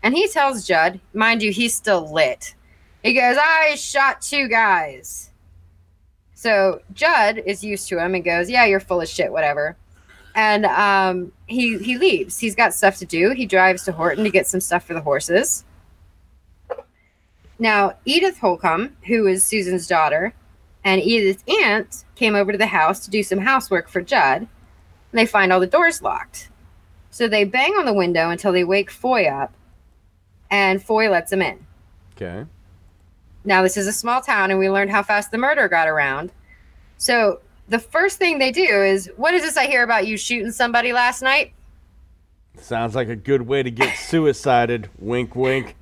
Speaker 3: And he tells Judd, mind you, he's still lit. He goes, I shot two guys. So Judd is used to him and goes, Yeah, you're full of shit, whatever. And um, he he leaves. He's got stuff to do. He drives to Horton to get some stuff for the horses. Now, Edith Holcomb, who is Susan's daughter, and Edith's aunt came over to the house to do some housework for Judd. And they find all the doors locked. So they bang on the window until they wake Foy up, and Foy lets them in.
Speaker 1: Okay.
Speaker 3: Now, this is a small town, and we learned how fast the murder got around. So the first thing they do is, What is this I hear about you shooting somebody last night?
Speaker 1: Sounds like a good way to get suicided. wink, wink.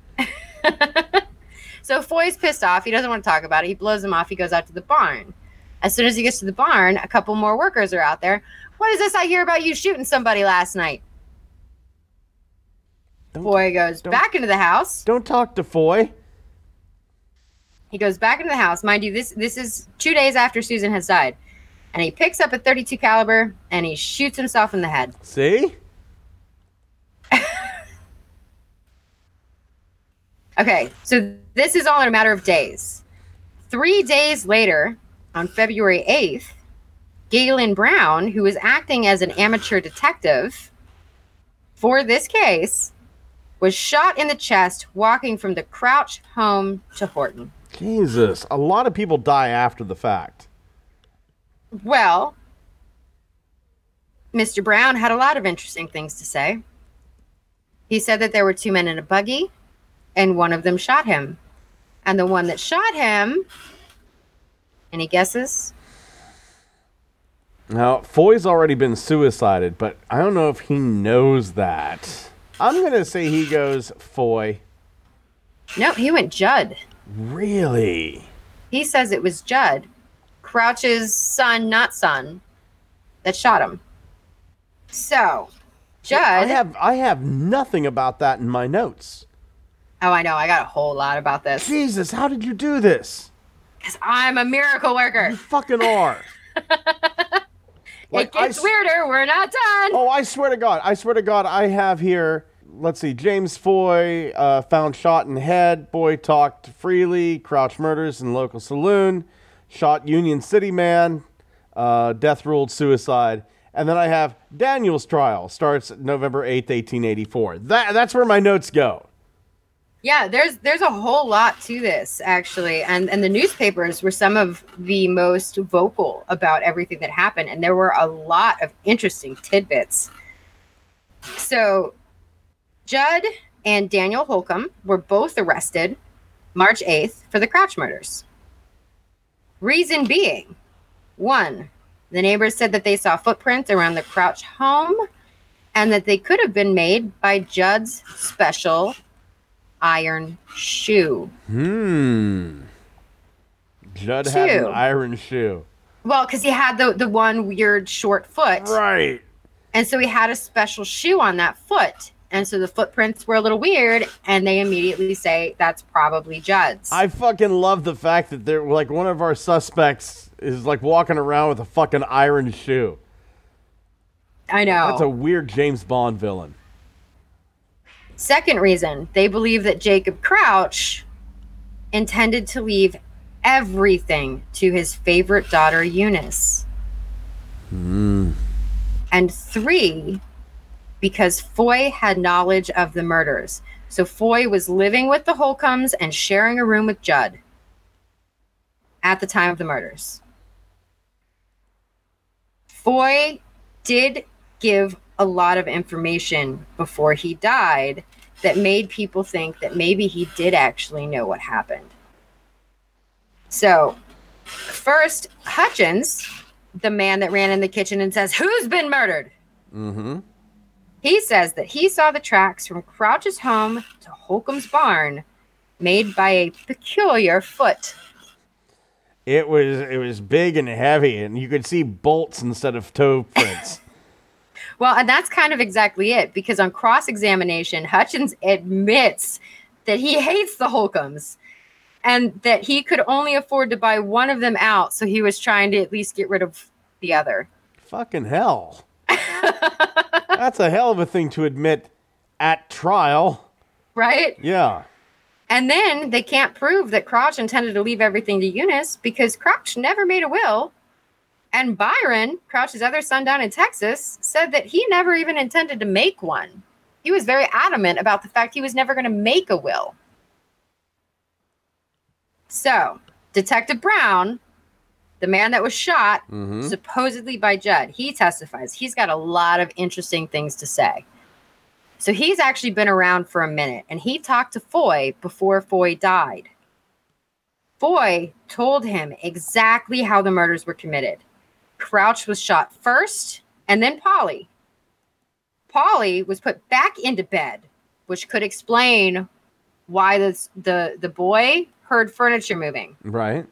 Speaker 3: So Foy's pissed off. He doesn't want to talk about it. He blows him off. He goes out to the barn. As soon as he gets to the barn, a couple more workers are out there. What is this I hear about you shooting somebody last night?
Speaker 1: Don't,
Speaker 3: Foy goes back into the house.
Speaker 1: don't talk to Foy.
Speaker 3: He goes back into the house. Mind you, this this is two days after Susan has died. And he picks up a 32 caliber and he shoots himself in the head.
Speaker 1: See?
Speaker 3: Okay, so this is all in a matter of days. Three days later, on February 8th, Galen Brown, who was acting as an amateur detective for this case, was shot in the chest walking from the Crouch home to Horton.
Speaker 1: Jesus. A lot of people die after the fact.
Speaker 3: Well, Mr. Brown had a lot of interesting things to say. He said that there were two men in a buggy, and one of them shot him. And the one that shot him, any guesses?
Speaker 1: Now, Foy's already been suicided, but I don't know if he knows that. I'm going to say he goes Foy.
Speaker 3: No, he went Judd.
Speaker 1: Really?
Speaker 3: He says it was Judd, Crouch's son, not son, that shot him. So, Judd.
Speaker 1: I have I have nothing about that in my notes.
Speaker 3: oh, I know. I got a whole lot about this
Speaker 1: Jesus, how did you do this?
Speaker 3: because I'm a miracle worker.
Speaker 1: You fucking are.
Speaker 3: it gets
Speaker 1: s-
Speaker 3: weirder. We're not done.
Speaker 1: Oh, I swear to God. I swear to God, I have here. Let's see. James Foy uh, found shot in head. Boy talked freely. Crouch murders in local saloon. Shot Union City man. Uh, death ruled suicide. And then I have Daniel's trial starts November 8th, 1884. That, that's where my notes go.
Speaker 3: Yeah, there's there's a whole lot to this actually, and and the newspapers were some of the most vocal about everything that happened, and there were a lot of interesting tidbits. So, Judd and Daniel Holcomb were both arrested March 8th for the Crouch murders. Reason being, one, the neighbors said that they saw footprints around the Crouch home, and that they could have been made by Judd's special iron shoe.
Speaker 1: Hmm. Judd had an iron shoe.
Speaker 3: Well, because he had the the one weird short foot,
Speaker 1: Right.
Speaker 3: and so he had a special shoe on that foot, and so the footprints were a little weird, and they immediately say that's probably Judd's.
Speaker 1: I fucking love the fact that they're like one of our suspects is like walking around with a fucking iron shoe.
Speaker 3: I know.
Speaker 1: That's a weird James Bond villain.
Speaker 3: Second reason, they believe that Jacob Crouch intended to leave everything to his favorite daughter, Eunice.
Speaker 1: Hmm.
Speaker 3: And three, because Foy had knowledge of the murders. So Foy was living with the Holcombs and sharing a room with Judd at the time of the murders. Foy did give a lot of information before he died that made people think that maybe he did actually know what happened. So, first, Hutchins, the man that ran in the kitchen and says, Who's been murdered?
Speaker 1: Mm-hmm.
Speaker 3: He says that he saw the tracks from Crouch's home to Holcomb's barn made by a peculiar foot.
Speaker 1: It was it was big and heavy, and you could see bolts instead of toe prints.
Speaker 3: Well, and that's kind of exactly it because on cross examination, Hutchins admits that he hates the Holcombs and that he could only afford to buy one of them out. So he was trying to at least get rid of the other.
Speaker 1: Fucking hell. That's a hell of a thing to admit at trial.
Speaker 3: Right?
Speaker 1: Yeah.
Speaker 3: And then they can't prove that Crouch intended to leave everything to Eunice because Crouch never made a will. And Byron, Crouch's other son down in Texas, said that he never even intended to make one. He was very adamant about the fact he was never going to make a will. So, Detective Brown, the man that was shot,
Speaker 1: Mhm.
Speaker 3: supposedly by Judd, he testifies. He's got a lot of interesting things to say. So, he's actually been around for a minute and he talked to Foy before Foy died. Foy told him exactly how the murders were committed. Crouch was shot first and then Polly. Polly was put back into bed, which could explain why this, the the boy heard furniture moving.
Speaker 1: Right.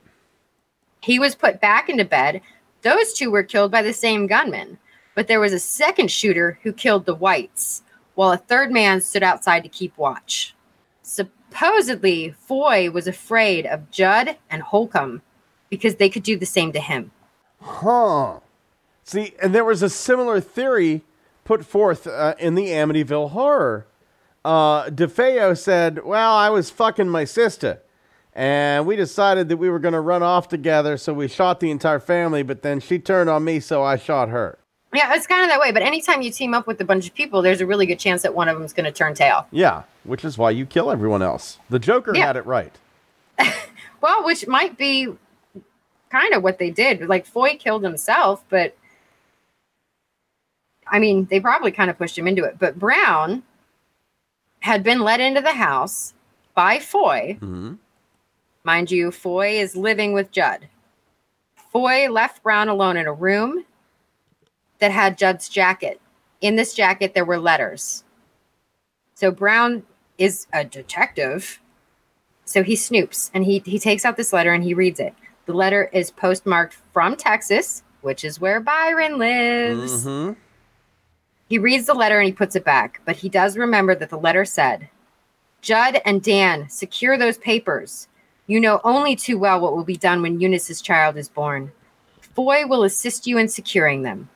Speaker 3: He was put back into bed. Those two were killed by the same gunman, but there was a second shooter who killed the whites, while a third man stood outside to keep watch. Supposedly, Foy was afraid of Judd and Holcomb because they could do the same to him.
Speaker 1: Huh. See, and there was a similar theory put forth uh, in the Amityville Horror. Uh, DeFeo said, Well, I was fucking my sister. And we decided that we were going to run off together, so we shot the entire family, but then she turned on me, so I shot her.
Speaker 3: Yeah, it's kind of that way. But anytime you team up with a bunch of people, there's a really good chance that one of them is going to turn tail.
Speaker 1: Yeah, which is why you kill everyone else. The Joker
Speaker 3: Yeah.
Speaker 1: had it right.
Speaker 3: Well, which might be kind of what they did. Like Foy killed himself, but I mean, they probably kind of pushed him into it. But Brown had been let into the house by Foy.
Speaker 1: Mhm.
Speaker 3: Mind you, Foy is living with Judd. Foy left Brown alone in a room that had Judd's jacket. In this jacket, there were letters. So Brown is a detective. So he snoops and he, he takes out this letter and he reads it. The letter is postmarked from Texas, which is where Byron lives.
Speaker 1: Mhm.
Speaker 3: He reads the letter and he puts it back, but he does remember that the letter said, Judd and Dan, secure those papers. You know only too well what will be done when Eunice's child is born. Foy will assist you in securing them.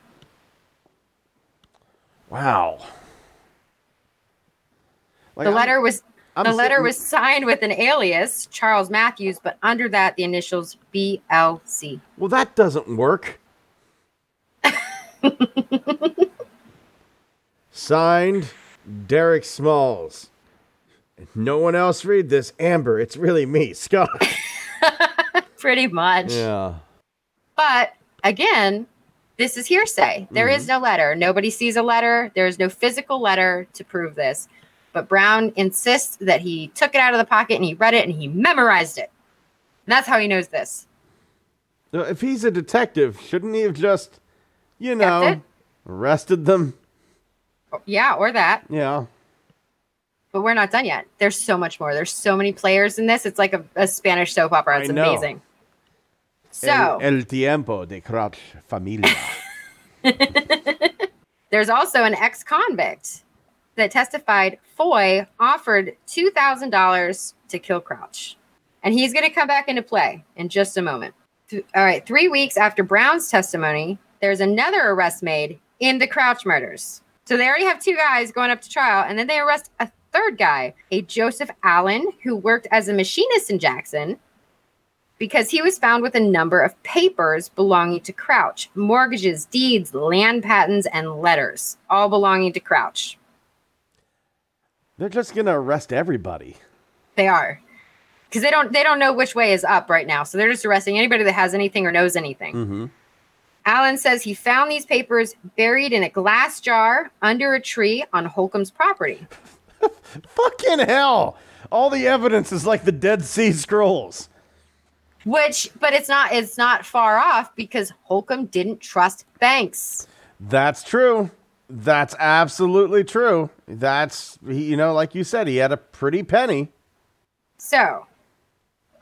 Speaker 1: Wow. Like,
Speaker 3: The
Speaker 1: I'm-
Speaker 3: letter was
Speaker 1: I'm
Speaker 3: the letter
Speaker 1: sitting-
Speaker 3: was signed with an alias, Charles Matthews, but under that the initials BLC.
Speaker 1: Well, that doesn't work. Signed, Derek Smalls. No one else read this. Amber, it's really me, Scott.
Speaker 3: Pretty much.
Speaker 1: yeah.
Speaker 3: But again, this is hearsay. There is mm-hmm. no letter. Nobody sees a letter. There is no physical letter to prove this. But Brown insists that he took it out of the pocket and he read it and he memorized it. And that's how he knows this.
Speaker 1: Now, if he's a detective, shouldn't he have just, you know, arrested them?
Speaker 3: Oh, yeah, or that.
Speaker 1: Yeah.
Speaker 3: But we're not done yet. There's so much more. There's so many players in this. It's like a, a Spanish soap opera. It's amazing. So
Speaker 1: El, el tiempo de Crouch Familia.
Speaker 3: There's also an ex convict that testified Foy offered $2,000 to kill Crouch. And he's going to come back into play in just a moment. Th- All right, three weeks after Brown's testimony, there's another arrest made in the Crouch murders. So they already have two guys going up to trial, and then they arrest a third guy, a Joseph Allen, who worked as a machinist in Jackson, because he was found with a number of papers belonging to Crouch mortgages, deeds, land patents, and letters, all belonging to Crouch.
Speaker 1: They're just gonna arrest everybody.
Speaker 3: They are. Because they don't they don't know which way is up right now. So they're just arresting anybody that has anything or knows anything.
Speaker 1: Mm-hmm.
Speaker 3: Allen says he found these papers buried in a glass jar under a tree on Holcomb's property.
Speaker 1: Fucking hell! All the evidence is like the Dead Sea Scrolls.
Speaker 3: Which, but it's not it's not far off because Holcomb didn't trust banks.
Speaker 1: That's true. That's absolutely true. That's you know, like you said, he had a pretty penny.
Speaker 3: So,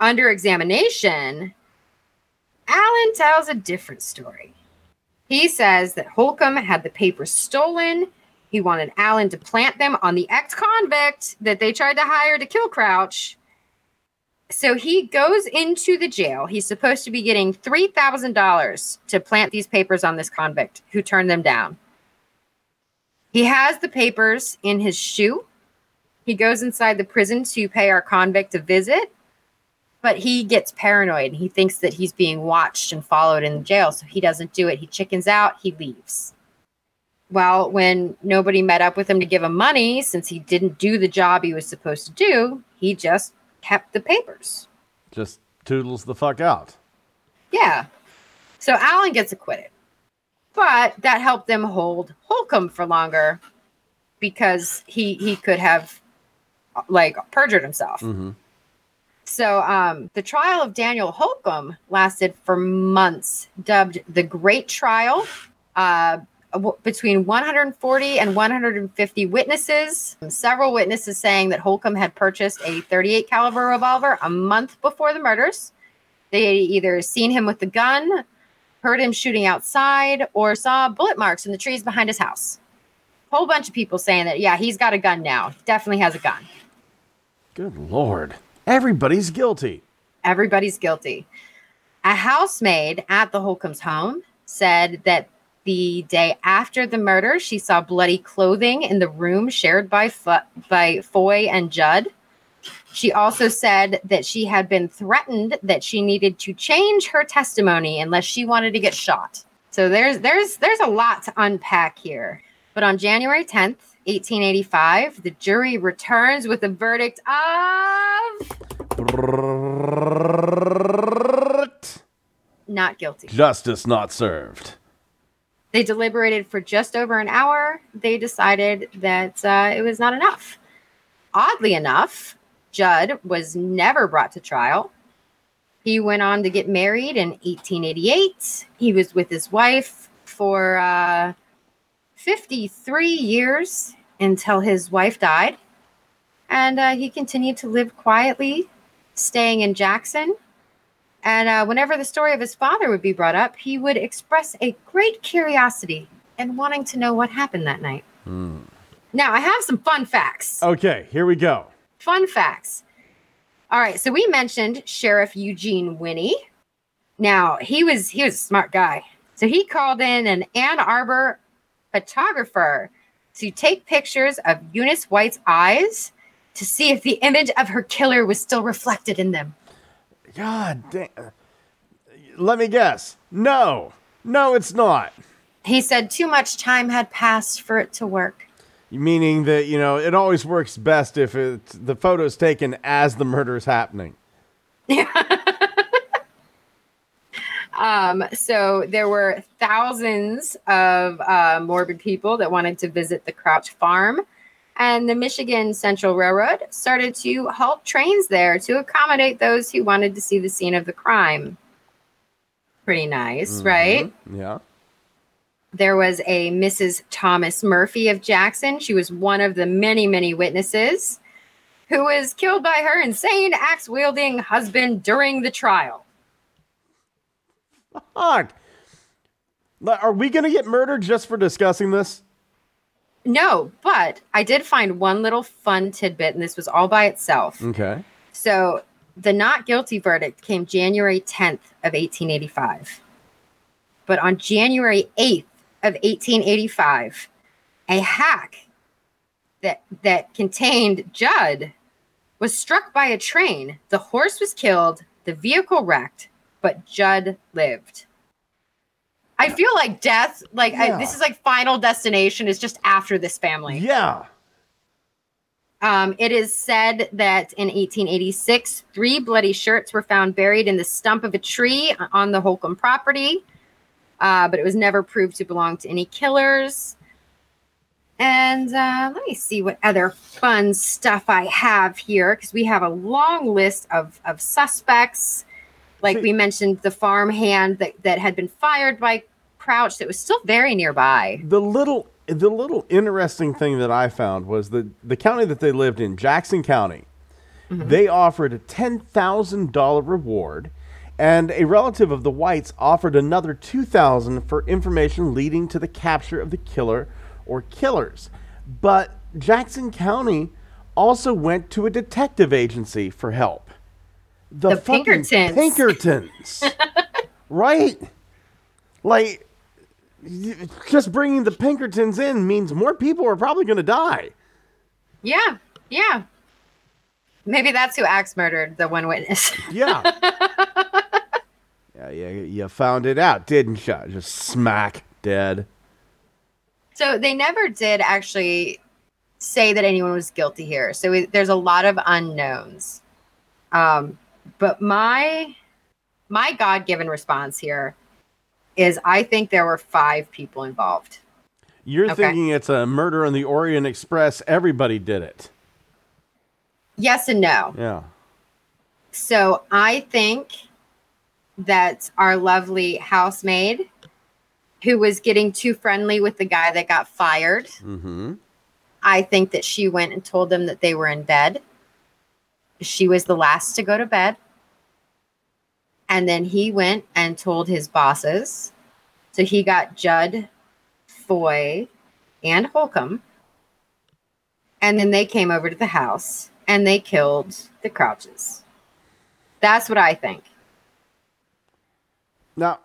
Speaker 3: under examination, Allen tells a different story. He says that Holcomb had the papers stolen. He wanted Allen to plant them on the ex convict that they tried to hire to kill Crouch. So he goes into the jail. He's supposed to be getting $3,000 to plant these papers on this convict who turned them down. He has the papers in his shoe. He goes inside the prison to pay our convict a visit, but he gets paranoid. He thinks that he's being watched and followed in the jail, so he doesn't do it. He chickens out, he leaves. Well, when nobody met up with him to give him money, since he didn't do the job he was supposed to do, he just kept the papers.
Speaker 1: Just toodles the fuck out.
Speaker 3: Yeah. So Allen gets acquitted. But that helped them hold Holcomb for longer because he he could have like perjured himself.
Speaker 1: Mm-hmm.
Speaker 3: So um, the trial of Daniel Holcomb lasted for months, dubbed the Great Trial. Uh, w- between 140 and 150 witnesses, several witnesses saying that Holcomb had purchased a 38 caliber revolver a month before the murders. They had either seen him with the gun, heard him shooting outside, or saw bullet marks in the trees behind his house. Whole bunch of people saying that, yeah, he's got a gun now. Definitely has a gun.
Speaker 1: Good lord. Everybody's guilty.
Speaker 3: everybody's guilty. A housemaid at the Holcomb's home said that the day after the murder, she saw bloody clothing in the room shared by Fo- by Foy and Judd. She also said that she had been threatened that she needed to change her testimony unless she wanted to get shot. So there's there's there's a lot to unpack here. But on January 10th, 1885, the jury returns with a verdict of not guilty.
Speaker 1: Justice not served.
Speaker 3: They deliberated for just over an hour. They decided that uh, it was not enough. Oddly enough, Judd was never brought to trial. He went on to get married in 1888. He was with his wife for uh, 53 years until his wife died. And uh, he continued to live quietly, staying in Jackson. And uh, whenever the story of his father would be brought up, he would express a great curiosity and wanting to know what happened that night. Mm. Now, I have some fun facts.
Speaker 1: Okay, here we go.
Speaker 3: Fun facts. All right, so we mentioned Sheriff Eugene Winnie. Now, he was he was a smart guy. So he called in an Ann Arbor photographer to take pictures of Eunice White's eyes to see if the image of her killer was still reflected in them.
Speaker 1: God damn. Uh, let me guess. No. No, it's not.
Speaker 3: He said too much time had passed for it to work.
Speaker 1: Meaning that, you know, it always works best if it's, the photo's taken as the murder is happening.
Speaker 3: Um, so there were thousands of uh, morbid people that wanted to visit the Crouch Farm, and the Michigan Central Railroad started to halt trains there to accommodate those who wanted to see the scene of the crime. Pretty nice, right?
Speaker 1: Yeah.
Speaker 3: There was a Mrs. Thomas Murphy of Jackson. She was one of the many, many witnesses who was killed by her insane axe wielding husband during the trial.
Speaker 1: Fuck. Are we going to get murdered just for discussing this?
Speaker 3: No, but I did find one little fun tidbit, and this was all by itself.
Speaker 1: Okay.
Speaker 3: So the not guilty verdict came January 10th of 1885. But on January 8th of 1885, a hack that that contained Judd was struck by a train. The horse was killed, the vehicle wrecked, but Judd lived. I feel like death, like I, this is like final destination is just after this family.
Speaker 1: Yeah.
Speaker 3: Um, it is said that in 1886, three bloody shirts were found buried in the stump of a tree on the Holcomb property, uh, but it was never proved to belong to any killers. And uh, let me see what other fun stuff I have here because we have a long list of, of suspects. Like we mentioned, the farm hand that, that had been fired by Crouch that was still very nearby.
Speaker 1: The little the little interesting thing that I found was that the county that they lived in, Jackson County, they offered a ten thousand dollar reward, and a relative of the Whites offered another two thousand for information leading to the capture of the killer or killers. But Jackson County also went to a detective agency for help.
Speaker 3: The
Speaker 1: fucking
Speaker 3: Pinkertons.
Speaker 1: Pinkertons. right? Like, just bringing the Pinkertons in means more people are probably going to die.
Speaker 3: Yeah, yeah. Maybe that's who Axe murdered the one witness.
Speaker 1: Yeah. yeah, yeah, you found it out, didn't you? Just smack dead.
Speaker 3: so they never did actually say that anyone was guilty here. So we, there's a lot of unknowns. Um, but my my God given response here is I think there were five people involved.
Speaker 1: You're
Speaker 3: Okay.
Speaker 1: thinking it's a murder on the Orient Express. Everybody did it.
Speaker 3: Yes and no.
Speaker 1: Yeah.
Speaker 3: So I think that our lovely housemaid, who was getting too friendly with the guy that got fired,
Speaker 1: Mm-hmm.
Speaker 3: I think that she went and told them that they were in bed. She was the last to go to bed. And then he went and told his bosses. So he got Judd, Foy, and Holcomb. And then they came over to the house and they killed the Crouches. That's what I think.
Speaker 1: Now,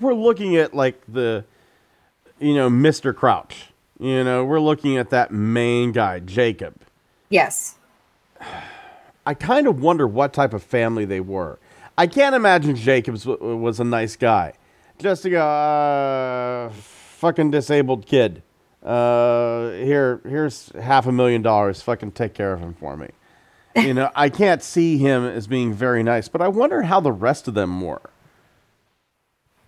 Speaker 1: we're looking at like the, you know, Mr. Crouch. You know, we're looking at that main guy, Jacob.
Speaker 3: Yes.
Speaker 1: I kind of wonder what type of family they were. I can't imagine Jacobs w- was a nice guy. Just a uh, fucking disabled kid. Uh, here, here's half a million dollars. Fucking take care of him for me. You know, I can't see him as being very nice, but I wonder how the rest of them were.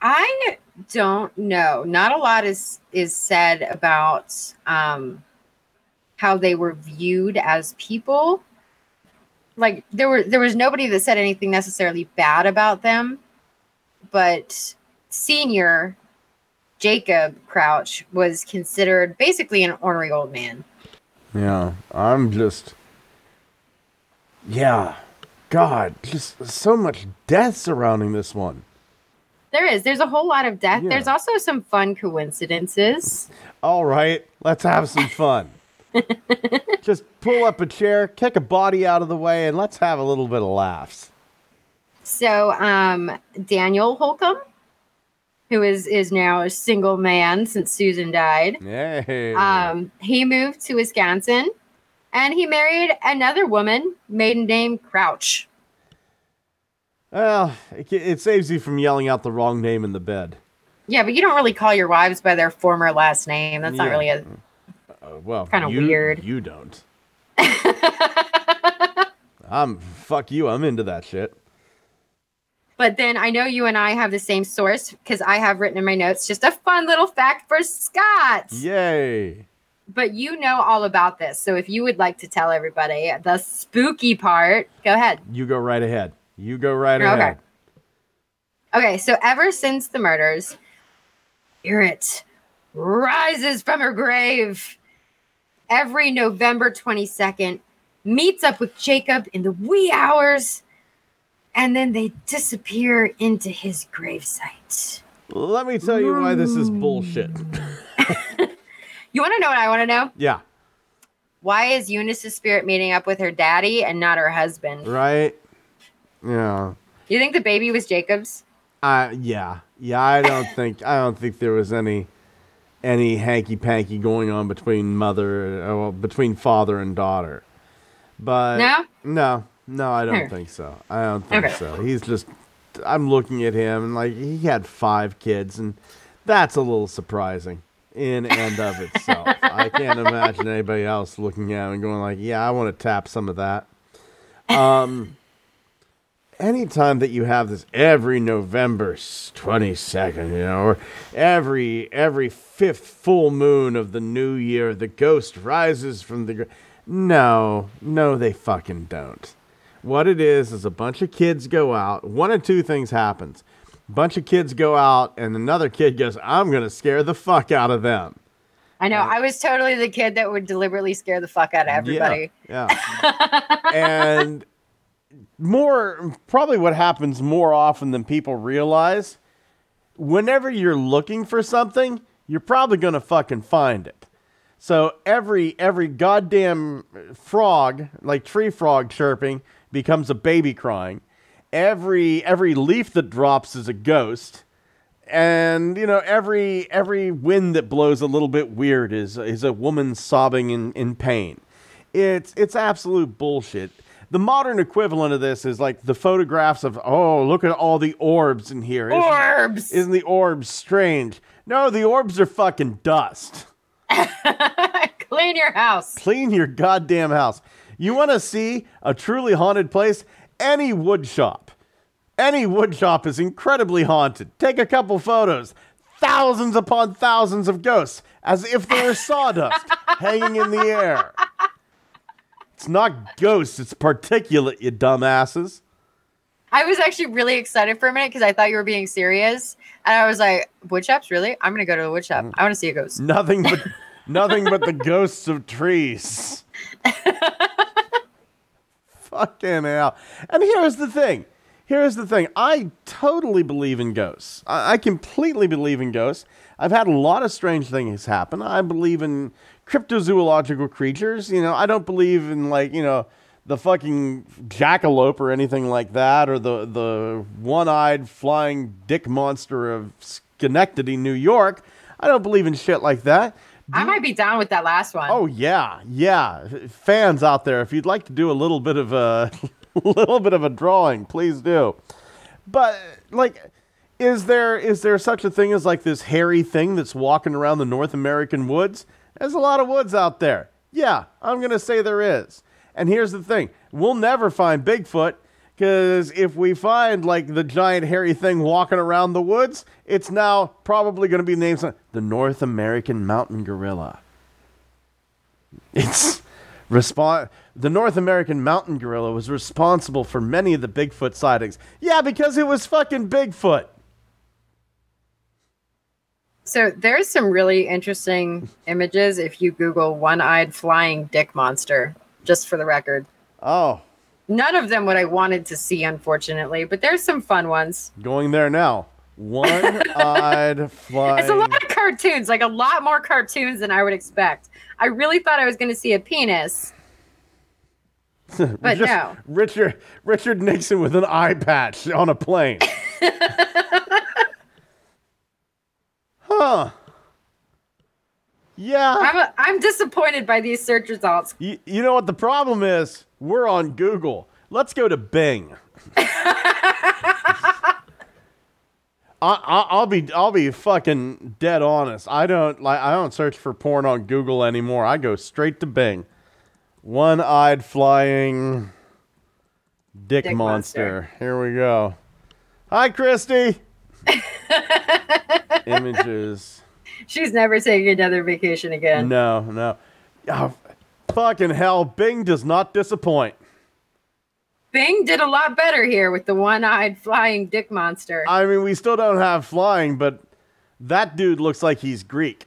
Speaker 3: I don't know. Not a lot is is said about um, how they were viewed as people. Like there were there was nobody that said anything necessarily bad about them, but senior Jacob Crouch was considered basically an ornery old man.
Speaker 1: Yeah, I'm just. Yeah, God, just so much death surrounding this one.
Speaker 3: There is. There's a whole lot of death.
Speaker 1: Yeah.
Speaker 3: There's also some fun coincidences.
Speaker 1: All right, let's have some fun. Just pull up a chair, kick a body out of the way, and let's have a little bit of laughs.
Speaker 3: So, um, Daniel Holcomb, who is is now a single man since Susan died,
Speaker 1: Yay.
Speaker 3: um, he moved to Wisconsin, and he married another woman, maiden name Crouch.
Speaker 1: well, it, it saves you from yelling out the wrong name in the bed.
Speaker 3: Yeah, but you don't really call your wives by their former last name. That's not really a.
Speaker 1: Uh, well,
Speaker 3: Kinda weird.
Speaker 1: You don't. I'm fuck you. I'm into that shit.
Speaker 3: But then I know you and I have the same source because I have written in my notes just a fun little fact for Scott.
Speaker 1: Yay.
Speaker 3: But you know all about this. So if you would like to tell everybody the spooky part, go ahead.
Speaker 1: You go right ahead. You go right
Speaker 3: Okay.
Speaker 1: ahead.
Speaker 3: Okay, so ever since the murders, Spirit rises from her grave every November 22nd, meets up with Jacob in the wee hours, and then they disappear into his gravesite.
Speaker 1: Let me tell you why this is bullshit.
Speaker 3: You want to know what I want to know?
Speaker 1: yeah.
Speaker 3: Why is Eunice's spirit meeting up with her daddy and not her husband?
Speaker 1: Right. Yeah.
Speaker 3: You think the baby was Jacob's?
Speaker 1: Uh, yeah, yeah. I don't think I don't think there was any any hanky panky going on between mother, uh, well, between father and daughter. But
Speaker 3: No?
Speaker 1: no, no, I don't think so. I don't think
Speaker 3: Okay.
Speaker 1: so. He's just. I'm looking at him and like he had five kids, and that's a little surprising in and of itself. I can't imagine anybody else looking at him and going like, "Yeah, I want to tap some of that." Um, anytime that you have this every November twenty second, you know, or every every fifth full moon of the new year, the ghost rises from the. No, no, they fucking don't. What it is is a bunch of kids go out. One of two things happens. Bunch of kids go out, and another kid goes, "I'm gonna scare the fuck out of them."
Speaker 3: I know. I was totally the kid that would deliberately scare the fuck out of everybody.
Speaker 1: Yeah. yeah. and more probably what happens more often than people realize, whenever you're looking for something, you're probably going to fucking find it. So every every goddamn frog, like tree frog chirping, becomes a baby crying. Every every leaf that drops is a ghost and you know every every wind that blows a little bit weird is is a woman sobbing in, in pain it's it's absolute bullshit the modern equivalent of this is like the photographs of oh look at all the orbs in here Isn't-
Speaker 3: Orbs.
Speaker 1: isn't the orbs strange no the orbs are fucking dust
Speaker 3: Clean your house.
Speaker 1: clean your goddamn house. You want to see a truly haunted place? Any wood shop. Any wood shop is incredibly haunted. Take a couple photos. Thousands upon thousands of ghosts, as if they were sawdust hanging in the air. It's not ghosts, it's particulate, you dumbasses.
Speaker 3: I was actually really excited for a minute because I thought you were being serious. And I was like, wood shops? Really? I'm going to go to the wood shop. I want to see a ghost.
Speaker 1: Nothing but nothing but the ghosts of trees. Fucking hell. And here's the thing. Here's the thing. I totally believe in ghosts. I, I completely believe in ghosts. I've had a lot of strange things happen. I believe in cryptozoological creatures. You know, I don't believe in like, you know, the fucking jackalope or anything like that, or the the one-eyed flying dick monster of Schenectady, New York. I don't believe in shit like that.
Speaker 3: I might be down with that last one.
Speaker 1: Oh yeah, yeah. Fans out there, if you'd like to do a little bit of uh, a little bit of a drawing, please do. But like is there is there such a thing as like this hairy thing that's walking around the North American woods? There's a lot of woods out there. Yeah, I'm going to say there is. And here's the thing. We'll never find Bigfoot cuz if we find like the giant hairy thing walking around the woods, it's now probably going to be named the North American mountain gorilla. It's respon the North American mountain gorilla was responsible for many of the Bigfoot sightings. Yeah, because it was fucking Bigfoot.
Speaker 3: So there's some really interesting images if you Google one-eyed flying dick monster. Just for the record,
Speaker 1: Oh,
Speaker 3: none of them what I wanted to see, unfortunately, but there's some fun ones.
Speaker 1: going there now. One-eyed flying.
Speaker 3: It's a lot of cartoons, like a lot more cartoons than I would expect. I really thought I was going to see a penis. but
Speaker 1: Just
Speaker 3: no.
Speaker 1: Richard Richard Nixon with an eye patch on a plane. huh. Yeah.
Speaker 3: I'm, I'm disappointed by these search results.
Speaker 1: You, you know what the problem is? We're on Google. Let's go to Bing. I, I, I'll be I'll be fucking dead honest. I don't like I don't search for porn on Google anymore. I go straight to Bing. One-eyed flying dick,
Speaker 3: Dick
Speaker 1: monster. Here we go. Hi, Christy. Images.
Speaker 3: She's never taking another vacation again.
Speaker 1: No, no. Oh, fucking hell, Bing does not disappoint.
Speaker 3: Bing did a lot better here with the one-eyed flying dick monster.
Speaker 1: I mean, we still don't have flying, but that dude looks like he's Greek.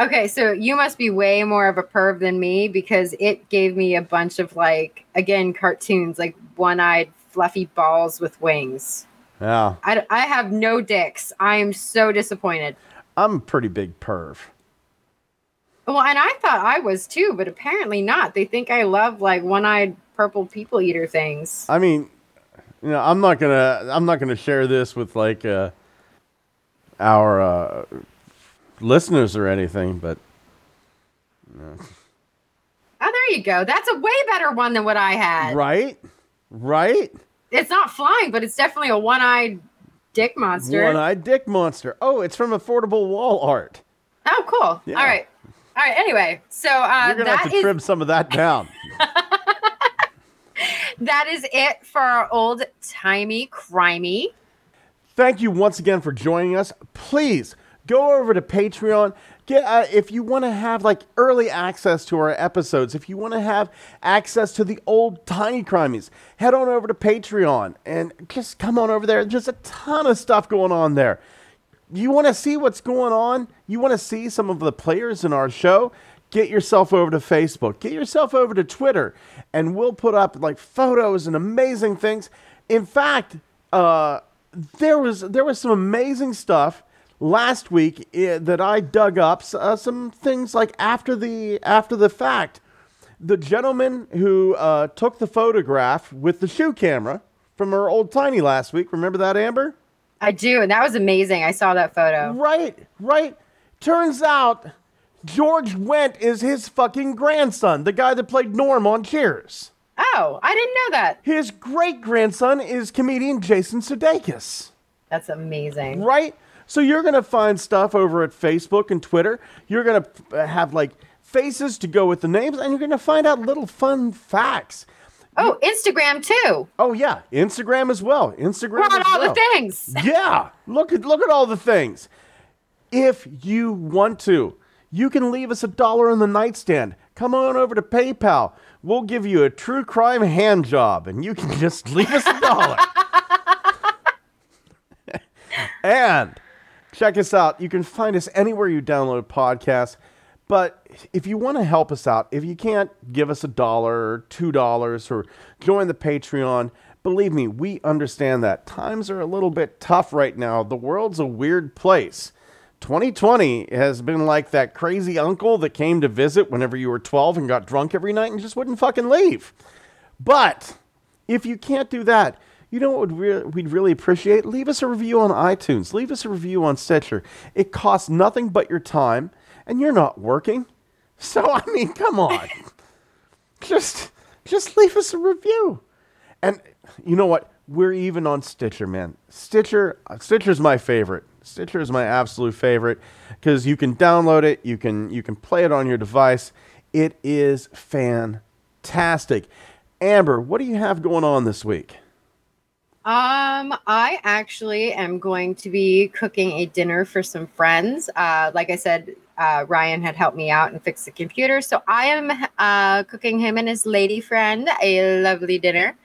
Speaker 3: Okay, so you must be way more of a perv than me because it gave me a bunch of like again cartoons like one-eyed fluffy balls with wings.
Speaker 1: Yeah,
Speaker 3: I, I have no dicks. I am so disappointed.
Speaker 1: I'm a pretty big perv.
Speaker 3: Well, and I thought I was too, but apparently not. They think I love like one-eyed purple people eater things.
Speaker 1: I mean, you know, I'm not gonna I'm not gonna share this with like uh, our uh, listeners or anything, but
Speaker 3: Oh, there you go. That's a way better one than what I had.
Speaker 1: right, right.
Speaker 3: It's not flying, but it's definitely a one-eyed dick monster.
Speaker 1: One-eyed dick monster. Oh, it's from affordable wall art.
Speaker 3: oh, cool.
Speaker 1: Yeah.
Speaker 3: All right. All right. Anyway, so uh,
Speaker 1: You're gonna have to
Speaker 3: is
Speaker 1: trim some of that down.
Speaker 3: that is it for our old timey crimey.
Speaker 1: Thank you once again for joining us. Please go over to Patreon. Get uh, if you want to have like early access to our episodes. If you want to have access to the old timey crimies, head on over to Patreon and just come on over there. There's a ton of stuff going on there. You want to see what's going on? You want to see some of the players in our show? Get yourself over to Facebook. Get yourself over to Twitter, and we'll put up like photos and amazing things. In fact, uh, there was there was some amazing stuff last week eh, that I dug up. Uh, some things like after the after the fact, the gentleman who uh, took the photograph with the shoe camera from our old timey last week. Remember that, Amber?
Speaker 3: I do, and that was amazing. I saw that photo.
Speaker 1: Right, right. Turns out George Wendt is his fucking grandson, the guy that played Norm on Cheers.
Speaker 3: Oh, I didn't know that.
Speaker 1: His great grandson is comedian Jason Sudeikis.
Speaker 3: That's amazing.
Speaker 1: Right? So you're going to find stuff over at Facebook and Twitter. You're going to uh, have like faces to go with the names, and you're going to find out little fun facts.
Speaker 3: Oh, Instagram too.
Speaker 1: Oh yeah, Instagram as well. Instagram
Speaker 3: We're on all
Speaker 1: well.
Speaker 3: the things.
Speaker 1: Yeah, look at look at all the things. If you want to, you can leave us a dollar on the nightstand. Come on over to PayPal. We'll give you a true crime hand job, and you can just leave us a dollar. and check us out. You can find us anywhere you download podcasts. But if you want to help us out, if you can't give us a dollar or two dollars or join the Patreon, believe me, we understand that. Times are a little bit tough right now. The world's a weird place. 2020 has been like that crazy uncle that came to visit whenever you were 12 and got drunk every night and just wouldn't fucking leave. But if you can't do that, you know what would re- we'd really appreciate? Leave us a review on iTunes. Leave us a review on Stitcher. It costs nothing but your time, and you're not working. So I mean, come on, just just leave us a review. And you know what? We're even on Stitcher, man. Stitcher, uh, Stitcher's my favorite. Stitcher is my absolute favorite because you can download it, you can you can play it on your device. It is fantastic. Amber, what do you have going on this week?
Speaker 3: Um, I actually am going to be cooking a dinner for some friends. Uh, like I said, uh, Ryan had helped me out and fixed the computer, so I am uh, cooking him and his lady friend a lovely dinner.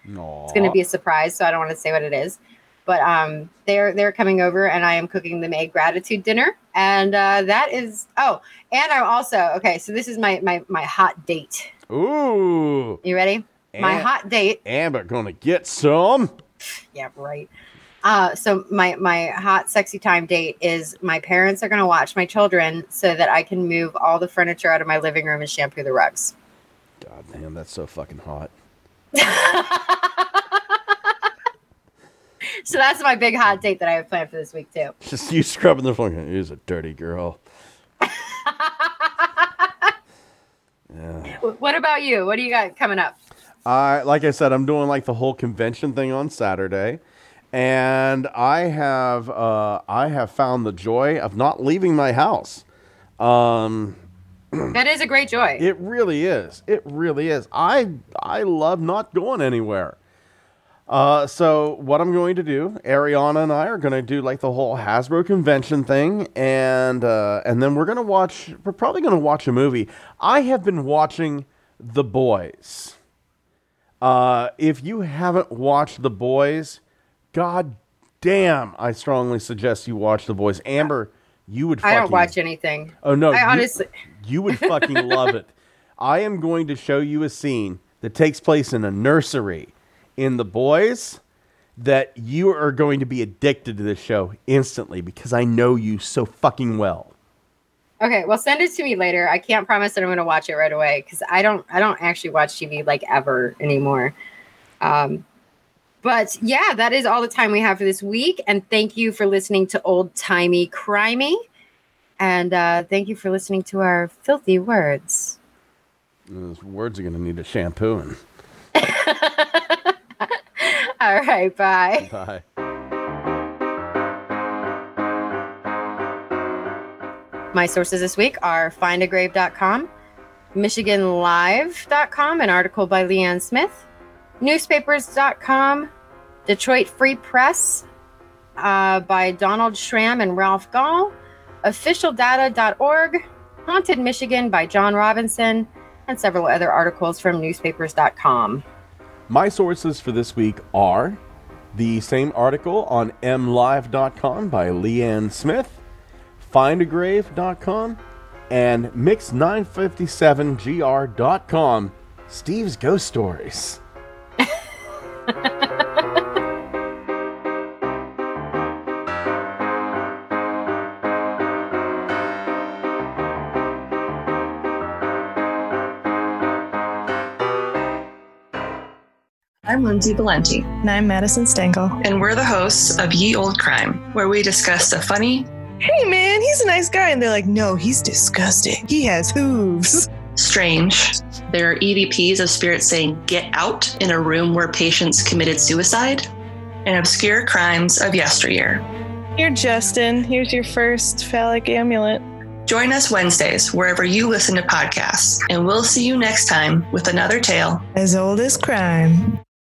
Speaker 3: It's going to be a surprise, so I don't want to say what it is. But um, they're they're coming over, and I am cooking them a gratitude dinner, and uh, that is oh, and I'm also okay. So this is my my my hot date.
Speaker 1: Ooh,
Speaker 3: You ready? My hot date
Speaker 1: Amber gonna get some.
Speaker 3: Yeah right uh so my my hot sexy time date is my parents are going to watch my children so that i can move all the furniture out of my living room and shampoo the rugs
Speaker 1: God damn, that's so fucking hot.
Speaker 3: so that's my big hot date that i have planned for this week too
Speaker 1: Just you scrubbing the fucking. He's a dirty girl. yeah.
Speaker 3: What about you what do you got coming up
Speaker 1: I like I said, I'm doing like the whole convention thing on Saturday, and I have uh, I have found the joy of not leaving my house. Um,
Speaker 3: that is a great joy
Speaker 1: it really is. It really is. I I love not going anywhere. Uh, so what I'm going to do, Ariana and I are going to do like the whole Hasbro convention thing, and uh, and then we're going to watch. We're probably going to watch a movie. I have been watching The Boys. Uh, if you haven't watched The Boys, god damn, I strongly suggest you watch The Boys. Amber, you would.
Speaker 3: i don't watch anything
Speaker 1: Oh no!
Speaker 3: I
Speaker 1: you-
Speaker 3: honestly-
Speaker 1: you would fucking love it. I am going to show you a scene that takes place in a nursery in The Boys that you are going to be addicted to this show instantly because I know you so fucking well.
Speaker 3: Okay well send it to me later i can't promise that i'm going to watch it right away because i don't i don't actually watch tv like ever anymore um But yeah, that is all the time we have for this week. And thank you for listening to Old Timey Crimey. And uh, thank you for listening to our filthy words.
Speaker 1: Those words are going to need a shampooing.
Speaker 3: all right. Bye.
Speaker 1: Bye.
Speaker 3: My sources this week are findagrave.com, michiganlive.com, an article by Leanne Smith, newspapers.com, Detroit Free Press uh, by Donald Schramm and Ralph Gall, officialdata.org, Haunted Michigan by John Robinson, and several other articles from newspapers.com.
Speaker 1: My sources for this week are the same article on mlive.com by Leanne Smith, findagrave.com, and mix957gr.com, Steve's Ghost Stories.
Speaker 4: I'm Lindsay Valenti.
Speaker 5: And I'm Madison Stengel.
Speaker 4: And we're the hosts of Ye Olde Crime, where we discuss the funny,
Speaker 5: hey man, he's a nice guy. And they're like, no, he's disgusting. He has hooves.
Speaker 4: Strange. There are EVPs of spirits saying, get out in a room where patients committed suicide, and obscure crimes of yesteryear.
Speaker 5: Here, Justin, here's your first phallic amulet.
Speaker 4: Join us Wednesdays wherever you listen to podcasts, and we'll see you next time with another tale
Speaker 5: as old as crime.